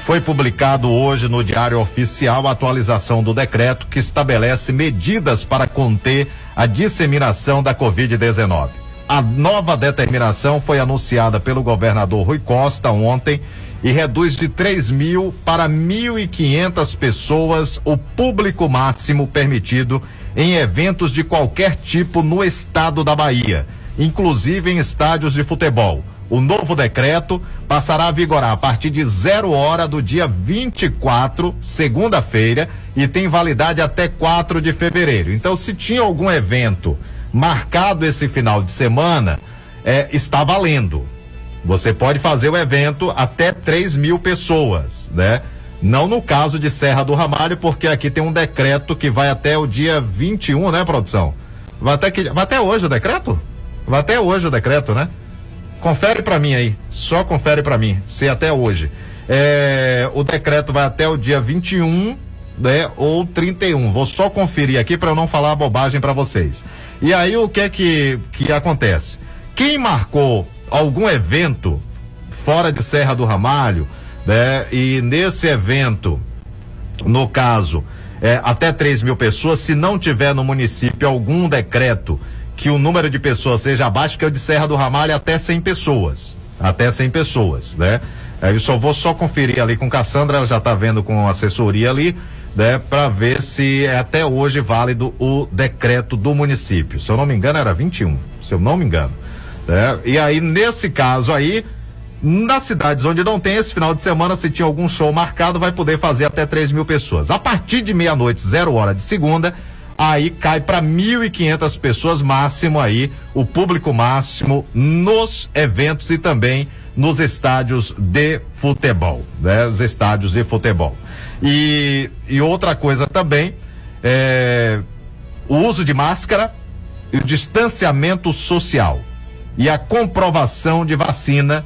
S2: Foi publicado hoje no Diário Oficial a atualização do decreto que estabelece medidas para conter a disseminação da Covid-19. A nova determinação foi anunciada pelo governador Rui Costa ontem e reduz de 3 mil para 1.500 pessoas o público máximo permitido em eventos de qualquer tipo no estado da Bahia, inclusive em estádios de futebol. O novo decreto passará a vigorar a partir de zero hora do dia 24, segunda-feira, e tem validade até 4 de fevereiro. Então, se tinha algum evento marcado esse final de semana, é, está valendo. Você pode fazer o evento até 3 mil pessoas, né? Não no caso de Serra do Ramalho, porque aqui tem um decreto que vai até o dia 21, né, produção? Vai até, que, vai até hoje o decreto? Vai até hoje o decreto, né? Confere para mim aí, só confere para mim, se até hoje. É, o decreto vai até o dia 21, né, ou 31. Vou só conferir aqui para eu não falar bobagem para vocês. E aí o que é que, que acontece? Quem marcou algum evento fora de Serra do Ramalho, né? E nesse evento, no caso, é, até 3 mil pessoas, se não tiver no município algum decreto que o número de pessoas seja abaixo, que é o de Serra do Ramalho, até 100 pessoas. Até 100 pessoas, né? É, eu só vou só conferir ali com Cassandra, ela já está vendo com assessoria ali, né? Para ver se é até hoje válido o decreto do município. Se eu não me engano, era 21, se eu não me engano. Né? E aí, nesse caso aí, nas cidades onde não tem esse final de semana, se tinha algum show marcado, vai poder fazer até 3 mil pessoas. A partir de meia-noite, zero hora de segunda, aí cai para 1.500 pessoas máximo aí, o público máximo nos eventos e também nos estádios de futebol, né? Os estádios de futebol. E, e outra coisa também, é, o uso de máscara e o distanciamento social e a comprovação de vacina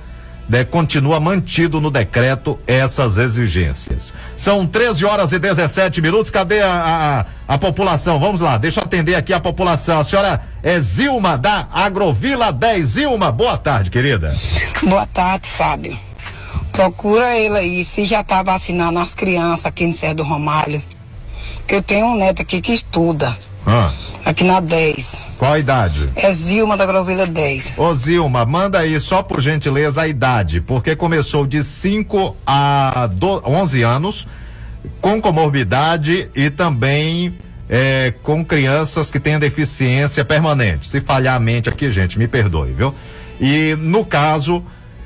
S2: né, continua mantido no decreto essas exigências. São 13 horas e 17 minutos. Cadê a, a, a, população? Vamos lá, deixa eu atender aqui a população. A senhora é Zilma da Agrovila 10. Zilma, boa tarde, querida.
S28: Boa tarde, Fábio. Procura ele aí, se já está vacinando as crianças aqui no Serra do Romalho. Que eu tenho um neto aqui que estuda.
S2: Ah.
S28: Aqui na 10.
S2: Qual a idade?
S28: É Zilma da Grovila 10.
S2: Ô Zilma, manda aí só por gentileza a idade, porque começou de 5 a 12, 11 anos, com comorbidade e também é, com crianças que têm deficiência permanente. Se falhar a mente aqui, gente, me perdoe, viu? E no caso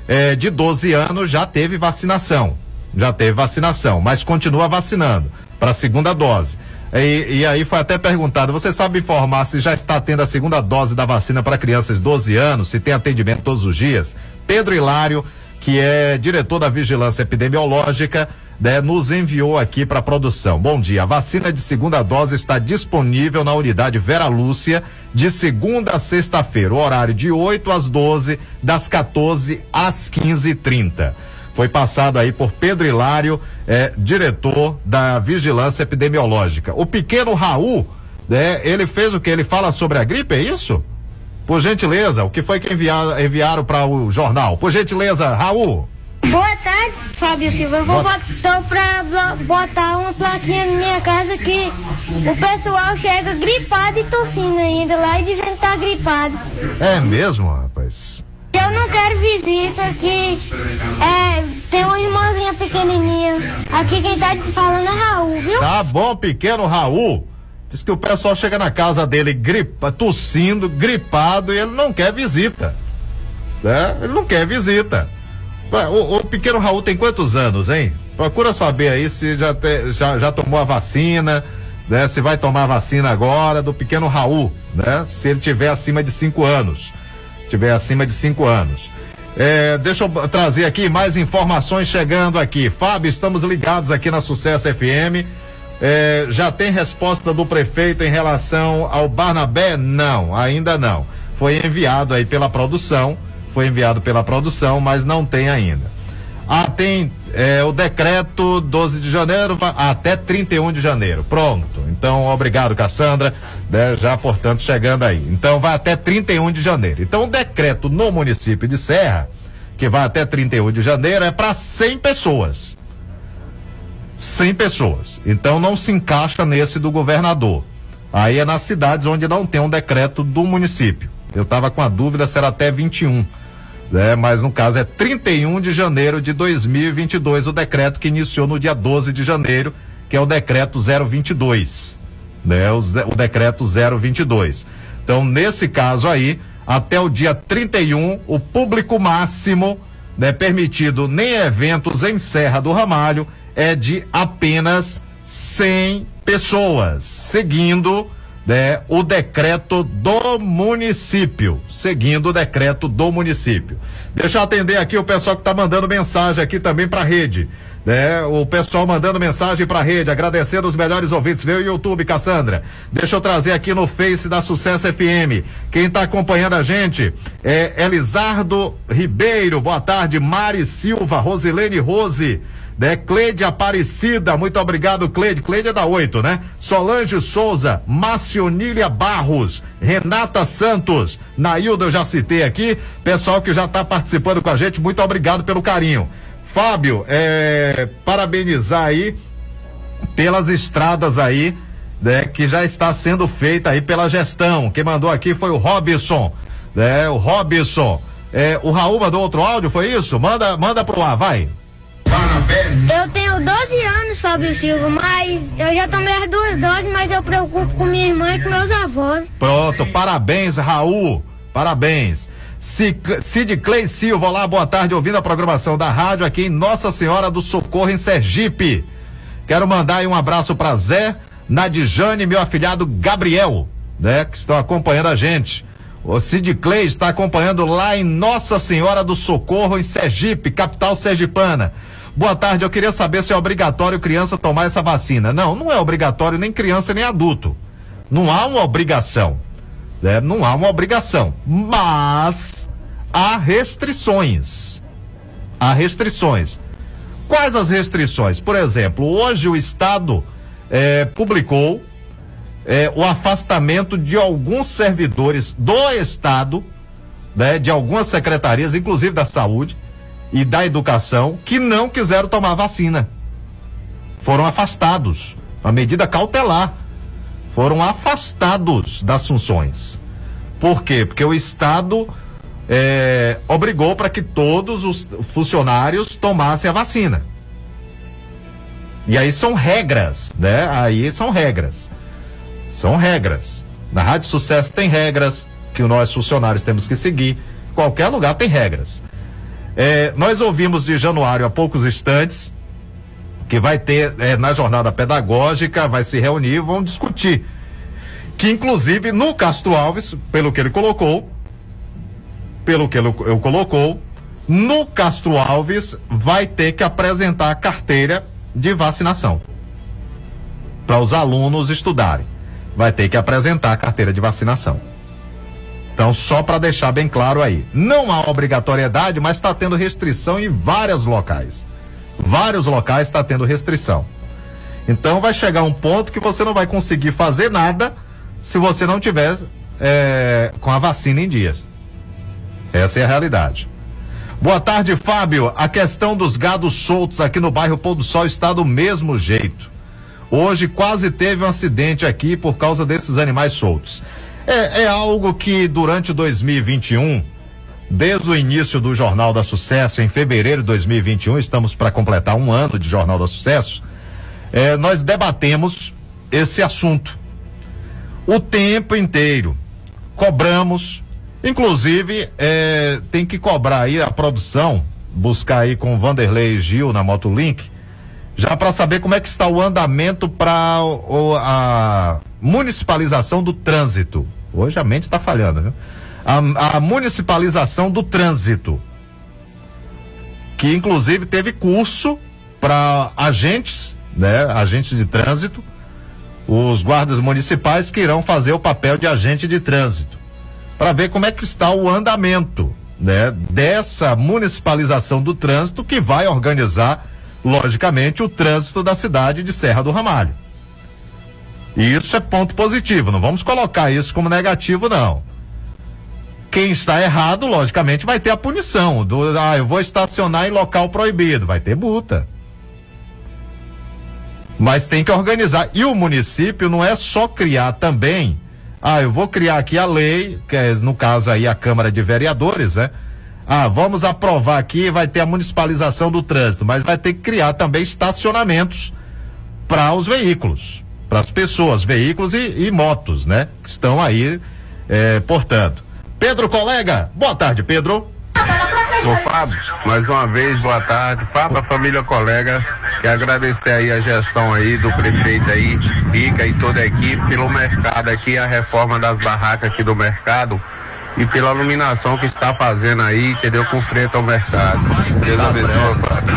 S2: é, de 12 anos já teve vacinação. Já teve vacinação, mas continua vacinando para a segunda dose. E, e, aí foi até perguntado, você sabe informar se já está tendo a segunda dose da vacina para crianças de 12 anos, se tem atendimento todos os dias? Pedro Hilário, que é diretor da Vigilância Epidemiológica, né, nos enviou aqui para a produção. Bom dia, a vacina de segunda dose está disponível na unidade Vera Lúcia de segunda a sexta-feira, horário de 8 às 12, das 14 às 15h30 foi passado aí por Pedro Hilário, é, diretor da Vigilância Epidemiológica. O pequeno Raul, né, ele fez o que? Ele fala sobre a gripe, é isso? Por gentileza, o que foi que enviar, enviaram para o jornal? Por gentileza, Raul.
S29: Boa tarde, Fábio Silva. Eu vou
S2: Boa...
S29: botar pra botar uma plaquinha na minha casa que o pessoal chega gripado e tossindo ainda lá e dizendo que tá gripado.
S2: É mesmo, rapaz?
S29: Eu não quero visita aqui. É, tem uma irmãzinha pequenininha. Aqui quem tá falando é Raul, viu?
S2: Tá bom, pequeno Raul. Diz que o pessoal chega na casa dele gripa, tossindo, gripado e ele não quer visita. Né? Ele não quer visita. O, o pequeno Raul tem quantos anos, hein? Procura saber aí se já, te- já, já tomou a vacina, né? Se vai tomar a vacina agora do pequeno Raul, né? Se ele tiver acima de cinco anos. Tiver acima de cinco anos. É, deixa eu trazer aqui mais informações chegando aqui. Fábio, estamos ligados aqui na Sucesso FM. É, já tem resposta do prefeito em relação ao Barnabé? Não, ainda não. Foi enviado aí pela produção, foi enviado pela produção, mas não tem ainda. Ah, tem é, o decreto 12 de janeiro até 31 de janeiro. Pronto. Então, obrigado, Cassandra. né, já, portanto, chegando aí. Então, vai até 31 de janeiro. Então, o decreto no município de Serra, que vai até 31 de janeiro, é para 100 pessoas. 100 pessoas. Então, não se encaixa nesse do governador. Aí é nas cidades onde não tem um decreto do município. Eu estava com a dúvida se era até 21 né? Mas no caso é 31 de janeiro de 2022 o decreto que iniciou no dia 12 de janeiro, que é o decreto 022, né? O, o decreto 022. Então, nesse caso aí, até o dia 31, o público máximo, né, permitido nem eventos em Serra do Ramalho é de apenas 100 pessoas, seguindo né, o decreto do município, seguindo o decreto do município. Deixa eu atender aqui o pessoal que está mandando mensagem aqui também para a rede. Né, o pessoal mandando mensagem para a rede, agradecendo os melhores ouvintes. Veio o YouTube, Cassandra. Deixa eu trazer aqui no Face da Sucesso FM. Quem está acompanhando a gente é Elizardo Ribeiro. Boa tarde, Mari Silva, Rosilene Rose né? Cleide Aparecida, muito obrigado, Cleide. Cleide é da oito, né? Solange Souza, Macionília Barros, Renata Santos, Nailda eu já citei aqui, pessoal que já está participando com a gente, muito obrigado pelo carinho. Fábio, é, parabenizar aí pelas estradas aí, né? Que já está sendo feita aí pela gestão. Quem mandou aqui foi o Robson, né? O Robson. É, o Raul mandou outro áudio, foi isso? Manda, manda pro ar, vai.
S29: Eu tenho 12 anos, Fábio Silva, mas eu já tomei as duas doses, mas eu preocupo com minha irmã e com meus avós.
S2: Pronto, parabéns, Raul. Parabéns. Cid Clay Silva, olá, boa tarde, ouvindo a programação da rádio aqui em Nossa Senhora do Socorro, em Sergipe. Quero mandar aí um abraço para Zé, Nadijane e meu afilhado Gabriel, né, que estão acompanhando a gente. O Cid Clay está acompanhando lá em Nossa Senhora do Socorro, em Sergipe, capital sergipana. Boa tarde, eu queria saber se é obrigatório criança tomar essa vacina. Não, não é obrigatório nem criança nem adulto. Não há uma obrigação. né? Não há uma obrigação. Mas há restrições. Há restrições. Quais as restrições? Por exemplo, hoje o Estado eh, publicou eh, o afastamento de alguns servidores do Estado, né, de algumas secretarias, inclusive da saúde e da educação, que não quiseram tomar vacina. Foram afastados. Uma medida cautelar. Foram afastados das funções. Por quê? Porque o Estado eh, obrigou para que todos os funcionários tomassem a vacina. E aí são regras, né? Aí são regras. São regras. Na Rádio Sucesso tem regras que nós funcionários temos que seguir. Qualquer lugar tem regras. É, nós ouvimos de Januário há poucos instantes que vai ter é, na jornada pedagógica, vai se reunir, vão discutir. Que inclusive no Castro Alves, pelo que ele colocou, pelo que ele eu colocou, no Castro Alves vai ter que apresentar a carteira de vacinação para os alunos estudarem. Vai ter que apresentar a carteira de vacinação. Então, só para deixar bem claro aí, não há obrigatoriedade, mas está tendo restrição em vários locais. Vários locais está tendo restrição. Então, vai chegar um ponto que você não vai conseguir fazer nada se você não tiver é, com a vacina em dias. Essa é a realidade. Boa tarde, Fábio. A questão dos gados soltos aqui no bairro Pôr do Sol está do mesmo jeito. Hoje quase teve um acidente aqui por causa desses animais soltos. É, é algo que durante 2021 desde o início do Jornal da Sucesso, em fevereiro de 2021, estamos para completar um ano de Jornal da Sucesso, eh, nós debatemos esse assunto o tempo inteiro. Cobramos, inclusive, eh, tem que cobrar aí a produção, buscar aí com Vanderlei Gil na Motolink, já para saber como é que está o andamento para a municipalização do trânsito. Hoje a mente está falhando, viu? A, a municipalização do trânsito, que inclusive teve curso para agentes, né, agentes de trânsito, os guardas municipais que irão fazer o papel de agente de trânsito, para ver como é que está o andamento, né, dessa municipalização do trânsito que vai organizar, logicamente, o trânsito da cidade de Serra do Ramalho. E isso é ponto positivo, não vamos colocar isso como negativo, não. Quem está errado, logicamente, vai ter a punição. Do, ah, eu vou estacionar em local proibido, vai ter multa. Mas tem que organizar. E o município não é só criar também. Ah, eu vou criar aqui a lei, que é, no caso aí a Câmara de Vereadores, né? Ah, vamos aprovar aqui, vai ter a municipalização do trânsito, mas vai ter que criar também estacionamentos para os veículos, para as pessoas, veículos e, e, motos, né? Que estão aí, eh, portanto. Pedro, colega, boa tarde, Pedro.
S30: Ô Fábio, mais uma vez, boa tarde. Fábio, a família colega, quer agradecer aí a gestão aí do prefeito aí, Pica e toda a equipe pelo mercado aqui, a reforma das barracas aqui do mercado e pela iluminação que está fazendo aí, entendeu? Com frente ao mercado. Deus
S2: Tá
S30: abençoe.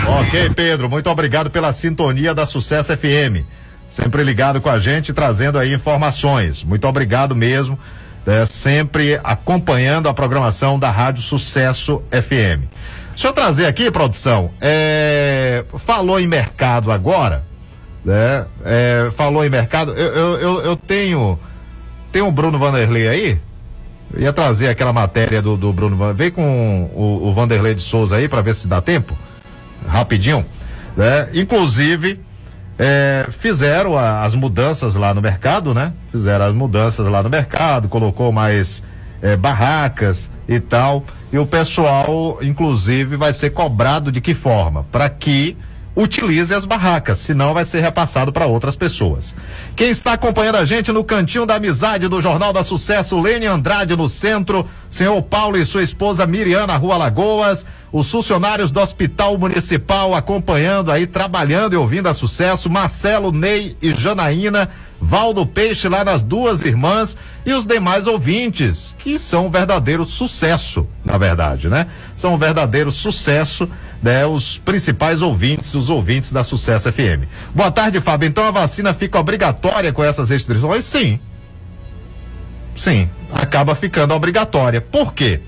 S2: Ok, Pedro, muito obrigado pela sintonia da Sucesso FM. Sempre ligado com a gente, trazendo aí informações. Muito obrigado mesmo. é, sempre acompanhando a programação da Rádio Sucesso FM. Deixa eu trazer aqui, produção. é, falou em mercado agora, né? É, falou em mercado. Eu, eu, eu, eu tenho. Tem o Bruno Vanderlei aí? Eu ia trazer aquela matéria do, do Bruno. Vem com o, o Vanderlei de Souza aí para ver se dá tempo. Rapidinho. Né? Inclusive, é, fizeram a- as mudanças lá no mercado, né? Fizeram as mudanças lá no mercado, colocou mais é, barracas e tal. E o pessoal, inclusive, vai ser cobrado de que forma? Para que utilize as barracas, senão vai ser repassado para outras pessoas. Quem está acompanhando a gente no Cantinho da Amizade do Jornal da Sucesso, Lene Andrade no centro, senhor Paulo e sua esposa Miriana, Rua Lagoas, os funcionários do Hospital Municipal acompanhando aí, trabalhando e ouvindo a sucesso, Marcelo, Ney e Janaína, Valdo Peixe lá nas duas irmãs e os demais ouvintes, que são um verdadeiro sucesso, na verdade, né? São um verdadeiro sucesso, né? Os principais ouvintes, os ouvintes da Sucesso FM. Boa tarde, Fábio. Então a vacina fica obrigatória com essas restrições? Sim. Sim, acaba ficando obrigatória. Por quê?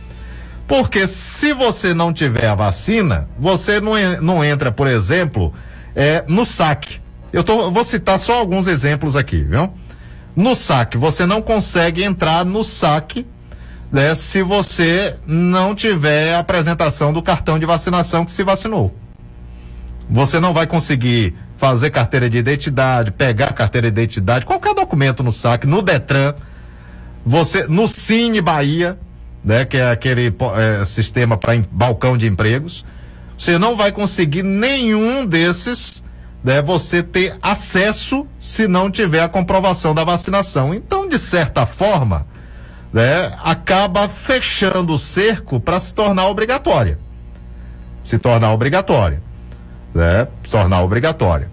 S2: Porque se você não tiver a vacina, você não, não entra, por exemplo, é, no saque. Eu, tô, vou citar só alguns exemplos aqui, viu? No saque, você não consegue entrar no saque né, se você não tiver a apresentação do cartão de vacinação que se vacinou. Você não vai conseguir fazer carteira de identidade, pegar carteira de identidade, qualquer documento no saque, no Detran, você no Cine Bahia, né, que é aquele é, sistema para balcão de empregos, você não vai conseguir nenhum desses, né, você ter acesso se não tiver a comprovação da vacinação. Então, de certa forma, né, acaba fechando o cerco para se tornar obrigatória. Se tornar obrigatória, né? Se tornar obrigatória.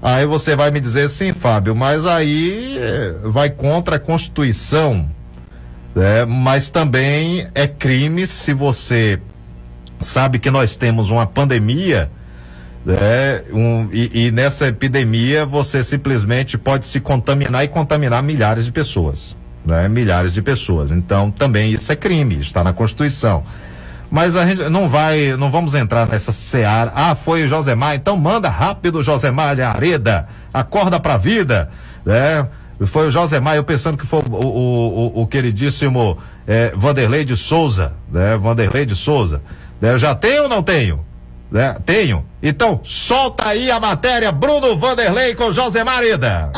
S2: Aí você vai me dizer sim, Fábio, mas aí eh, vai contra a Constituição, né? Mas também é crime se você sabe que nós temos uma pandemia, né? Um, e, e nessa epidemia você simplesmente pode se contaminar e contaminar milhares de pessoas, né? Milhares de pessoas. Então também isso é crime, está na Constituição. Mas a gente não vai, não vamos entrar nessa seara. Ah, foi o Josemar, então manda rápido, Josemar de Areda, acorda pra vida, né? Foi o Josemar, eu pensando que foi o, o, o, o queridíssimo eh, Vanderlei de Souza, né? Vanderlei de Souza. Eu já tenho ou não tenho? Né? Tenho. Então, solta aí a matéria, Bruno Vanderlei com José Marida.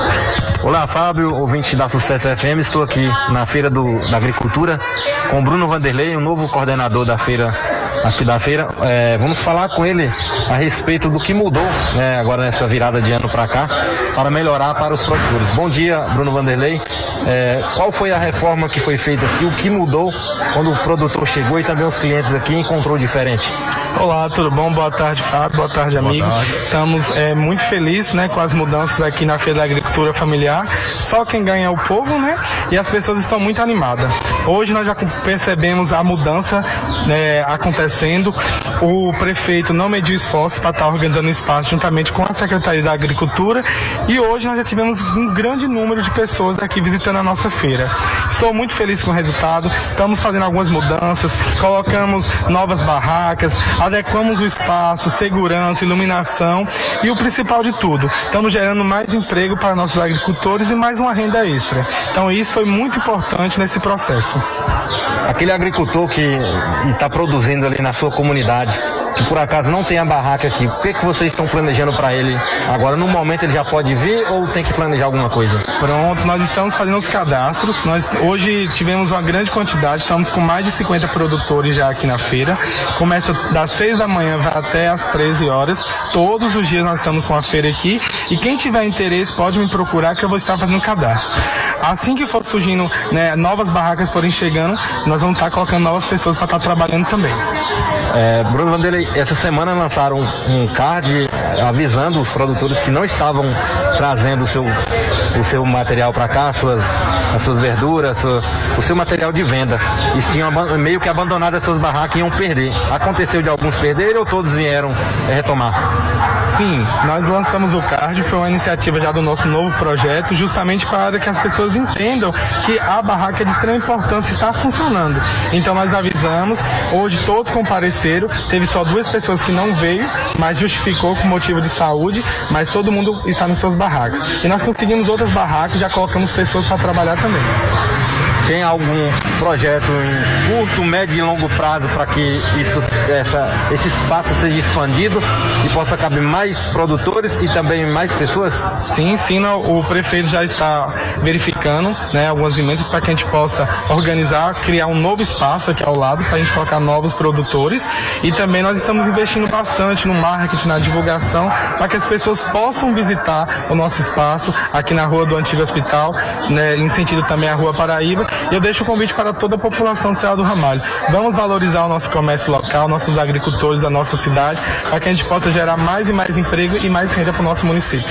S3: Olá, Fábio, ouvinte da Sucesso FM. Estou aqui na Feira do, da Agricultura com Bruno Vanderlei, o novo coordenador da feira aqui da feira. É, vamos falar com ele a respeito do que mudou né, agora nessa virada de ano para cá para melhorar para os produtores. Bom dia, Bruno Vanderlei. É, qual foi a reforma que foi feita aqui? O que mudou quando o produtor chegou e também os clientes aqui encontrou diferente?
S31: Olá, tudo bom? Boa tarde, Fábio. Boa tarde, amigos. Tarde. Estamos é, muito felizes né, com as mudanças aqui na Feira da Agricultura Familiar. Só quem ganha é o povo, né? E as pessoas estão muito animadas. Hoje nós já percebemos a mudança né, acontecendo. O prefeito não mediu esforço para estar organizando espaço juntamente com a Secretaria da Agricultura. E hoje nós já tivemos um grande número de pessoas aqui visitando a nossa feira. Estou muito feliz com o resultado. Estamos fazendo algumas mudanças, colocamos novas barracas, adequamos o espaço, segurança, iluminação e o principal de tudo, estamos gerando mais emprego para nossos agricultores e mais uma renda extra. Então isso foi muito importante nesse processo.
S3: Aquele agricultor que está produzindo ali na sua comunidade, que por acaso não tem a barraca aqui, o que, que vocês estão planejando para ele? Agora, no momento, ele já pode vir ou tem que planejar alguma coisa?
S31: Pronto, nós estamos fazendo os cadastros. Nós hoje tivemos uma grande quantidade, estamos com mais de 50 produtores já aqui na feira. Começa das 6 da manhã vai até as 13 horas. Todos os dias nós estamos com a feira aqui. E quem tiver interesse pode me procurar que eu vou estar fazendo cadastro. Assim que for surgindo né, novas barracas forem chegando, nós vamos estar colocando novas pessoas para estar trabalhando também.
S3: É, Bruno Vanderlei, essa semana lançaram um, card avisando os produtores que não estavam trazendo o seu, o seu material para cá, suas, as suas verduras, sua, o seu material de venda. Eles tinham meio que abandonado as suas barracas e iam perder. Aconteceu de alguns perderem ou todos vieram é, retomar?
S31: Sim, nós lançamos o card, foi uma iniciativa já do nosso novo projeto, justamente para que as pessoas entendam que a barraca é de extrema importância está funcionando. Então nós avisamos, hoje todos compareceram, teve só duas pessoas que não veio, mas justificou com motivo de saúde, mas todo mundo está nas suas barracas. E nós conseguimos outras barracas, já colocamos pessoas para trabalhar também.
S3: Tem algum projeto em curto, médio e longo prazo para que isso, essa, esse espaço seja expandido e possa caber mais produtores e também mais pessoas?
S31: Sim, sim, o prefeito já está verificando né, algumas emendas para que a gente possa organizar, criar um novo espaço aqui ao lado para a gente colocar novos produtores e também nós estamos investindo bastante no marketing, na divulgação, para que as pessoas possam visitar o nosso espaço aqui na rua do Antigo Hospital, né, em sentido também à Rua Paraíba. E eu deixo o convite para toda a população de Serra do Ramalho. Vamos valorizar o nosso comércio local, nossos agricultores da nossa cidade, para que a gente possa gerar mais e mais emprego e mais renda para o nosso município.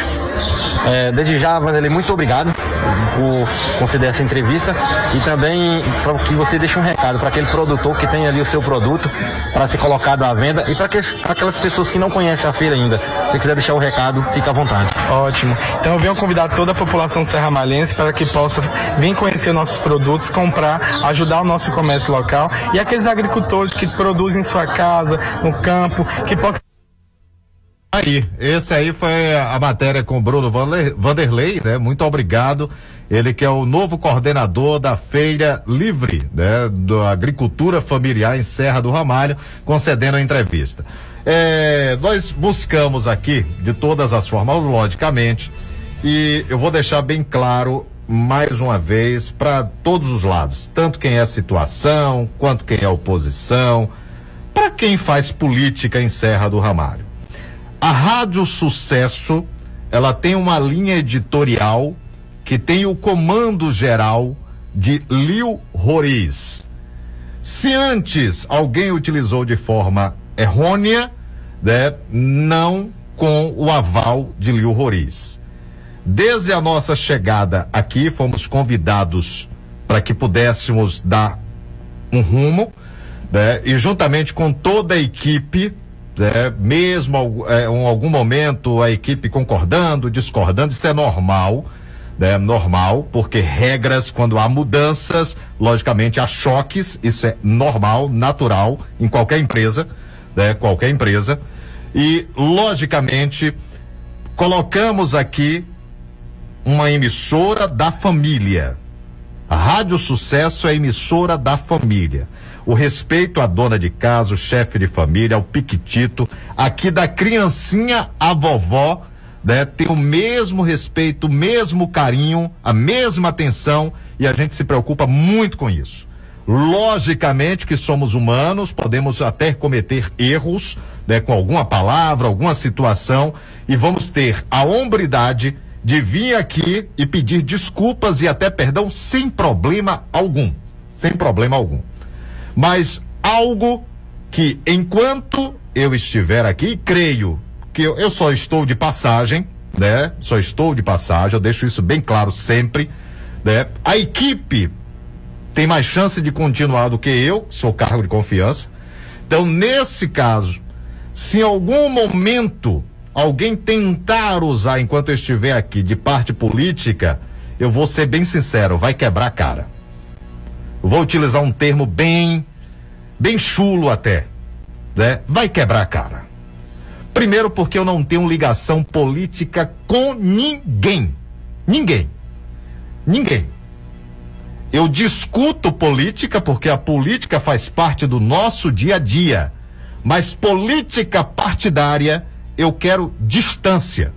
S3: É, desde já, Vanderlei, muito obrigado por conceder essa entrevista e também para que você deixe um recado para aquele produtor que tem ali o seu produto para ser colocado à venda e para aquelas pessoas que não conhecem a feira ainda. Se quiser deixar o recado, fica à vontade.
S31: Ótimo. Então eu venho convidar toda a população serramalhense para que possa vir conhecer nossos produtos, comprar, ajudar o nosso comércio local e aqueles agricultores que produzem em sua casa, no campo, que possam
S2: Aí, esse aí foi a matéria com Bruno Vanderlei, né? Muito obrigado. Ele que é o novo coordenador da Feira Livre, né? Da Agricultura Familiar em Serra do Ramalho, concedendo a entrevista. É, nós buscamos aqui, de todas as formas, logicamente, e eu vou deixar bem claro mais uma vez para todos os lados, tanto quem é situação, quanto quem é oposição, para quem faz política em Serra do Ramalho. A Rádio Sucesso, ela tem uma linha editorial que tem o comando geral de Lil Roriz. Se antes alguém utilizou de forma errônea, né, não com o aval de Lil Roriz. Desde a nossa chegada aqui, fomos convidados para que pudéssemos dar um rumo, né, e juntamente com toda a equipe é, mesmo é, em algum momento a equipe concordando, discordando, isso é normal, né? Normal, porque regras, quando há mudanças, logicamente há choques, isso é normal, natural em qualquer empresa, né? Qualquer empresa. E, logicamente, colocamos aqui uma emissora da família. A Rádio Sucesso é emissora da família. O respeito à dona de casa, o chefe de família, ao piquitito, aqui da criancinha à vovó, né? Tem o mesmo respeito, o mesmo carinho, a mesma atenção e a gente se preocupa muito com isso. Logicamente que somos humanos, podemos até cometer erros, né, com alguma palavra, alguma situação, e vamos ter a hombridade de vir aqui e pedir desculpas e até perdão sem problema algum. Sem problema algum. Mas algo que, enquanto eu estiver aqui, creio que eu, eu só estou de passagem, né? Só estou de passagem, eu deixo isso bem claro sempre, né? A equipe tem mais chance de continuar do que eu, sou cargo de confiança. Então, nesse caso, se em algum momento alguém tentar usar enquanto eu estiver aqui de parte política, eu vou ser bem sincero, vai quebrar a cara. Vou utilizar um termo bem, bem chulo até, né? Vai quebrar a cara. Primeiro porque eu não tenho ligação política com ninguém. Ninguém. Ninguém. Eu discuto política porque a política faz parte do nosso dia a dia. Mas política partidária, eu quero distância.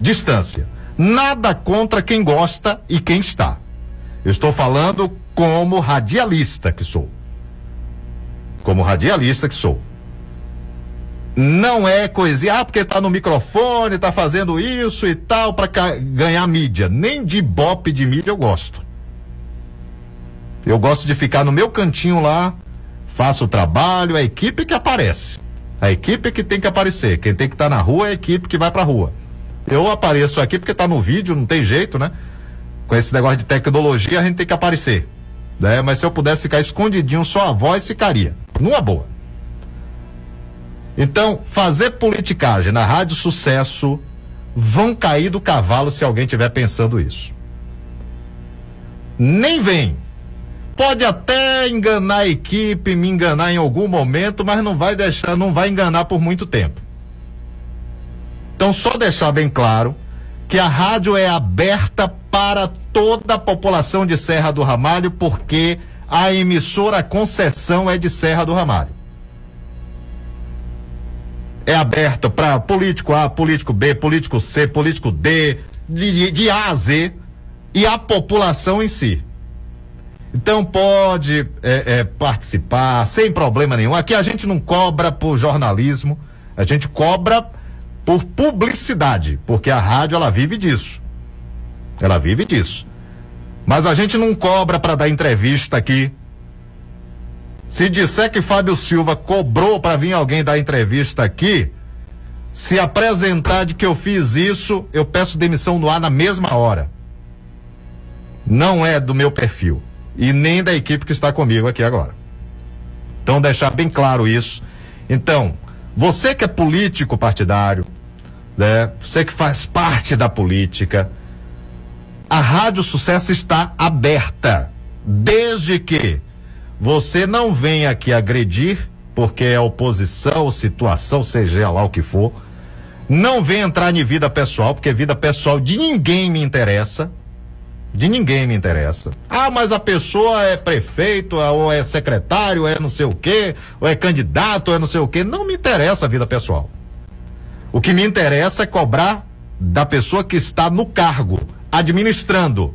S2: Distância. Nada contra quem gosta e quem está. Eu estou falando como radialista que sou. Como radialista que sou. Não é coisinha, ah, porque tá no microfone, tá fazendo isso e tal para ganhar mídia. Nem de bope de mídia eu gosto. Eu gosto de ficar no meu cantinho lá, faço o trabalho, a equipe que aparece. A equipe que tem que aparecer. Quem tem que estar tá na rua é a equipe que vai pra rua. Eu apareço aqui porque tá no vídeo, não tem jeito, né? Com esse negócio de tecnologia, a gente tem que aparecer. Né? Mas se eu pudesse ficar escondidinho, só a voz ficaria. Numa boa. Então, fazer politicagem na Rádio Sucesso vão cair do cavalo se alguém estiver pensando isso. Nem vem. Pode até enganar a equipe, me enganar em algum momento, mas não vai deixar, não vai enganar por muito tempo. Então, só deixar bem claro que a rádio é aberta para toda a população de Serra do Ramalho, porque a emissora a concessão é de Serra do Ramalho é aberta para político A, político B, político C, político D, de, de A a Z, e a população em si. Então pode é, é, participar sem problema nenhum. Aqui a gente não cobra por jornalismo, a gente cobra por publicidade, porque a rádio ela vive disso. Ela vive disso. Mas a gente não cobra para dar entrevista aqui. Se disser que Fábio Silva cobrou para vir alguém dar entrevista aqui, se apresentar de que eu fiz isso, eu peço demissão no ar na mesma hora. Não é do meu perfil e nem da equipe que está comigo aqui agora. Então deixar bem claro isso. Então, você que é político partidário, né? Você que faz parte da política, a Rádio Sucesso está aberta, desde que você não vem aqui agredir, porque é oposição, situação, seja lá o que for. Não vem entrar em vida pessoal, porque vida pessoal de ninguém me interessa. De ninguém me interessa. Ah, mas a pessoa é prefeito, ou é secretário, ou é não sei o quê, ou é candidato, ou é não sei o quê. Não me interessa a vida pessoal. O que me interessa é cobrar da pessoa que está no cargo, administrando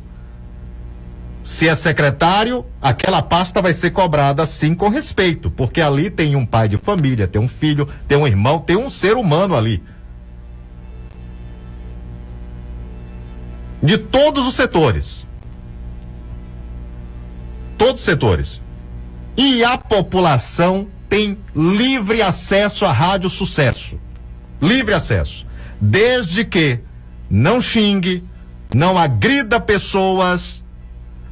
S2: se é secretário, aquela pasta vai ser cobrada sim com respeito, porque ali tem um pai de família, tem um filho, tem um irmão, tem um ser humano ali. De todos os setores. Todos os setores. E a população tem livre acesso à Rádio Sucesso. Livre acesso. Desde que não xingue, não agrida pessoas,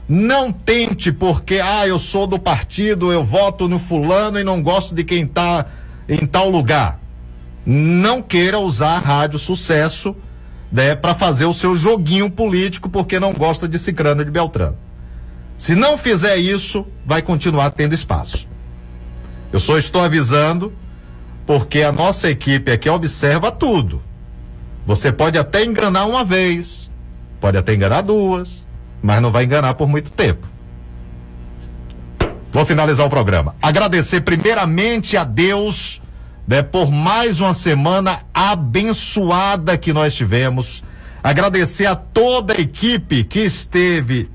S2: não tente porque, ah, eu sou do partido, eu voto no fulano e não gosto de quem está em tal lugar. Não queira usar a rádio sucesso né, para fazer o seu joguinho político porque não gosta de Cicrano de Beltrano. Se não fizer isso, vai continuar tendo espaço. Eu só estou avisando porque a nossa equipe aqui observa tudo. Você pode até enganar uma vez, pode até enganar duas, mas não vai enganar por muito tempo. Vou finalizar o programa. Agradecer primeiramente a Deus, né, por mais uma semana abençoada que nós tivemos. Agradecer a toda a equipe que esteve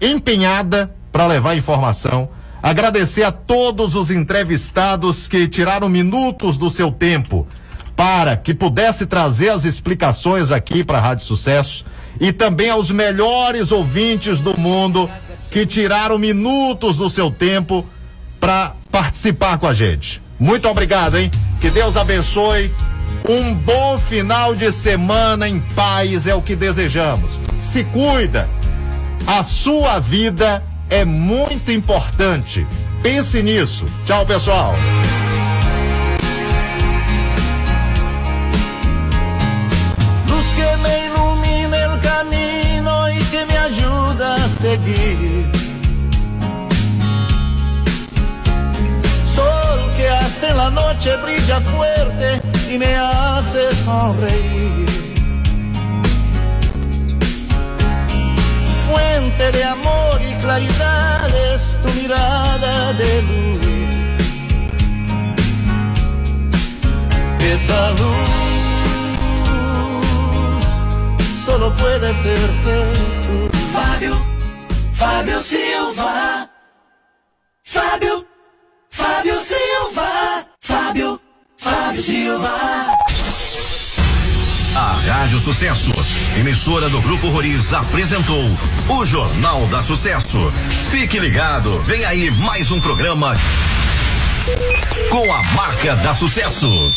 S2: empenhada para levar informação. Agradecer a todos os entrevistados que tiraram minutos do seu tempo para que pudesse trazer as explicações aqui para a Rádio Sucesso e também aos melhores ouvintes do mundo que tiraram minutos do seu tempo para participar com a gente. Muito obrigado, hein? Que Deus abençoe. Um bom final de semana em paz é o que desejamos. Se cuida. A sua vida é muito importante. Pense nisso. Tchau, pessoal.
S7: Luz que me ilumina el camino y que me ayuda a seguir. Sol que hasta en la noche brilla fuerte y me hace sonreír. Fuente de amor y claridad es tu mirada de luz. Esa luz solo puede ser Jesús.
S32: Fábio, Fábio Silva. Fábio, Fábio Silva. Fábio, Fábio Silva.
S1: A Rádio Sucesso, emissora do Grupo Roriz, apresentou o Jornal da Sucesso. Fique ligado, vem aí mais um programa com a marca da Sucesso.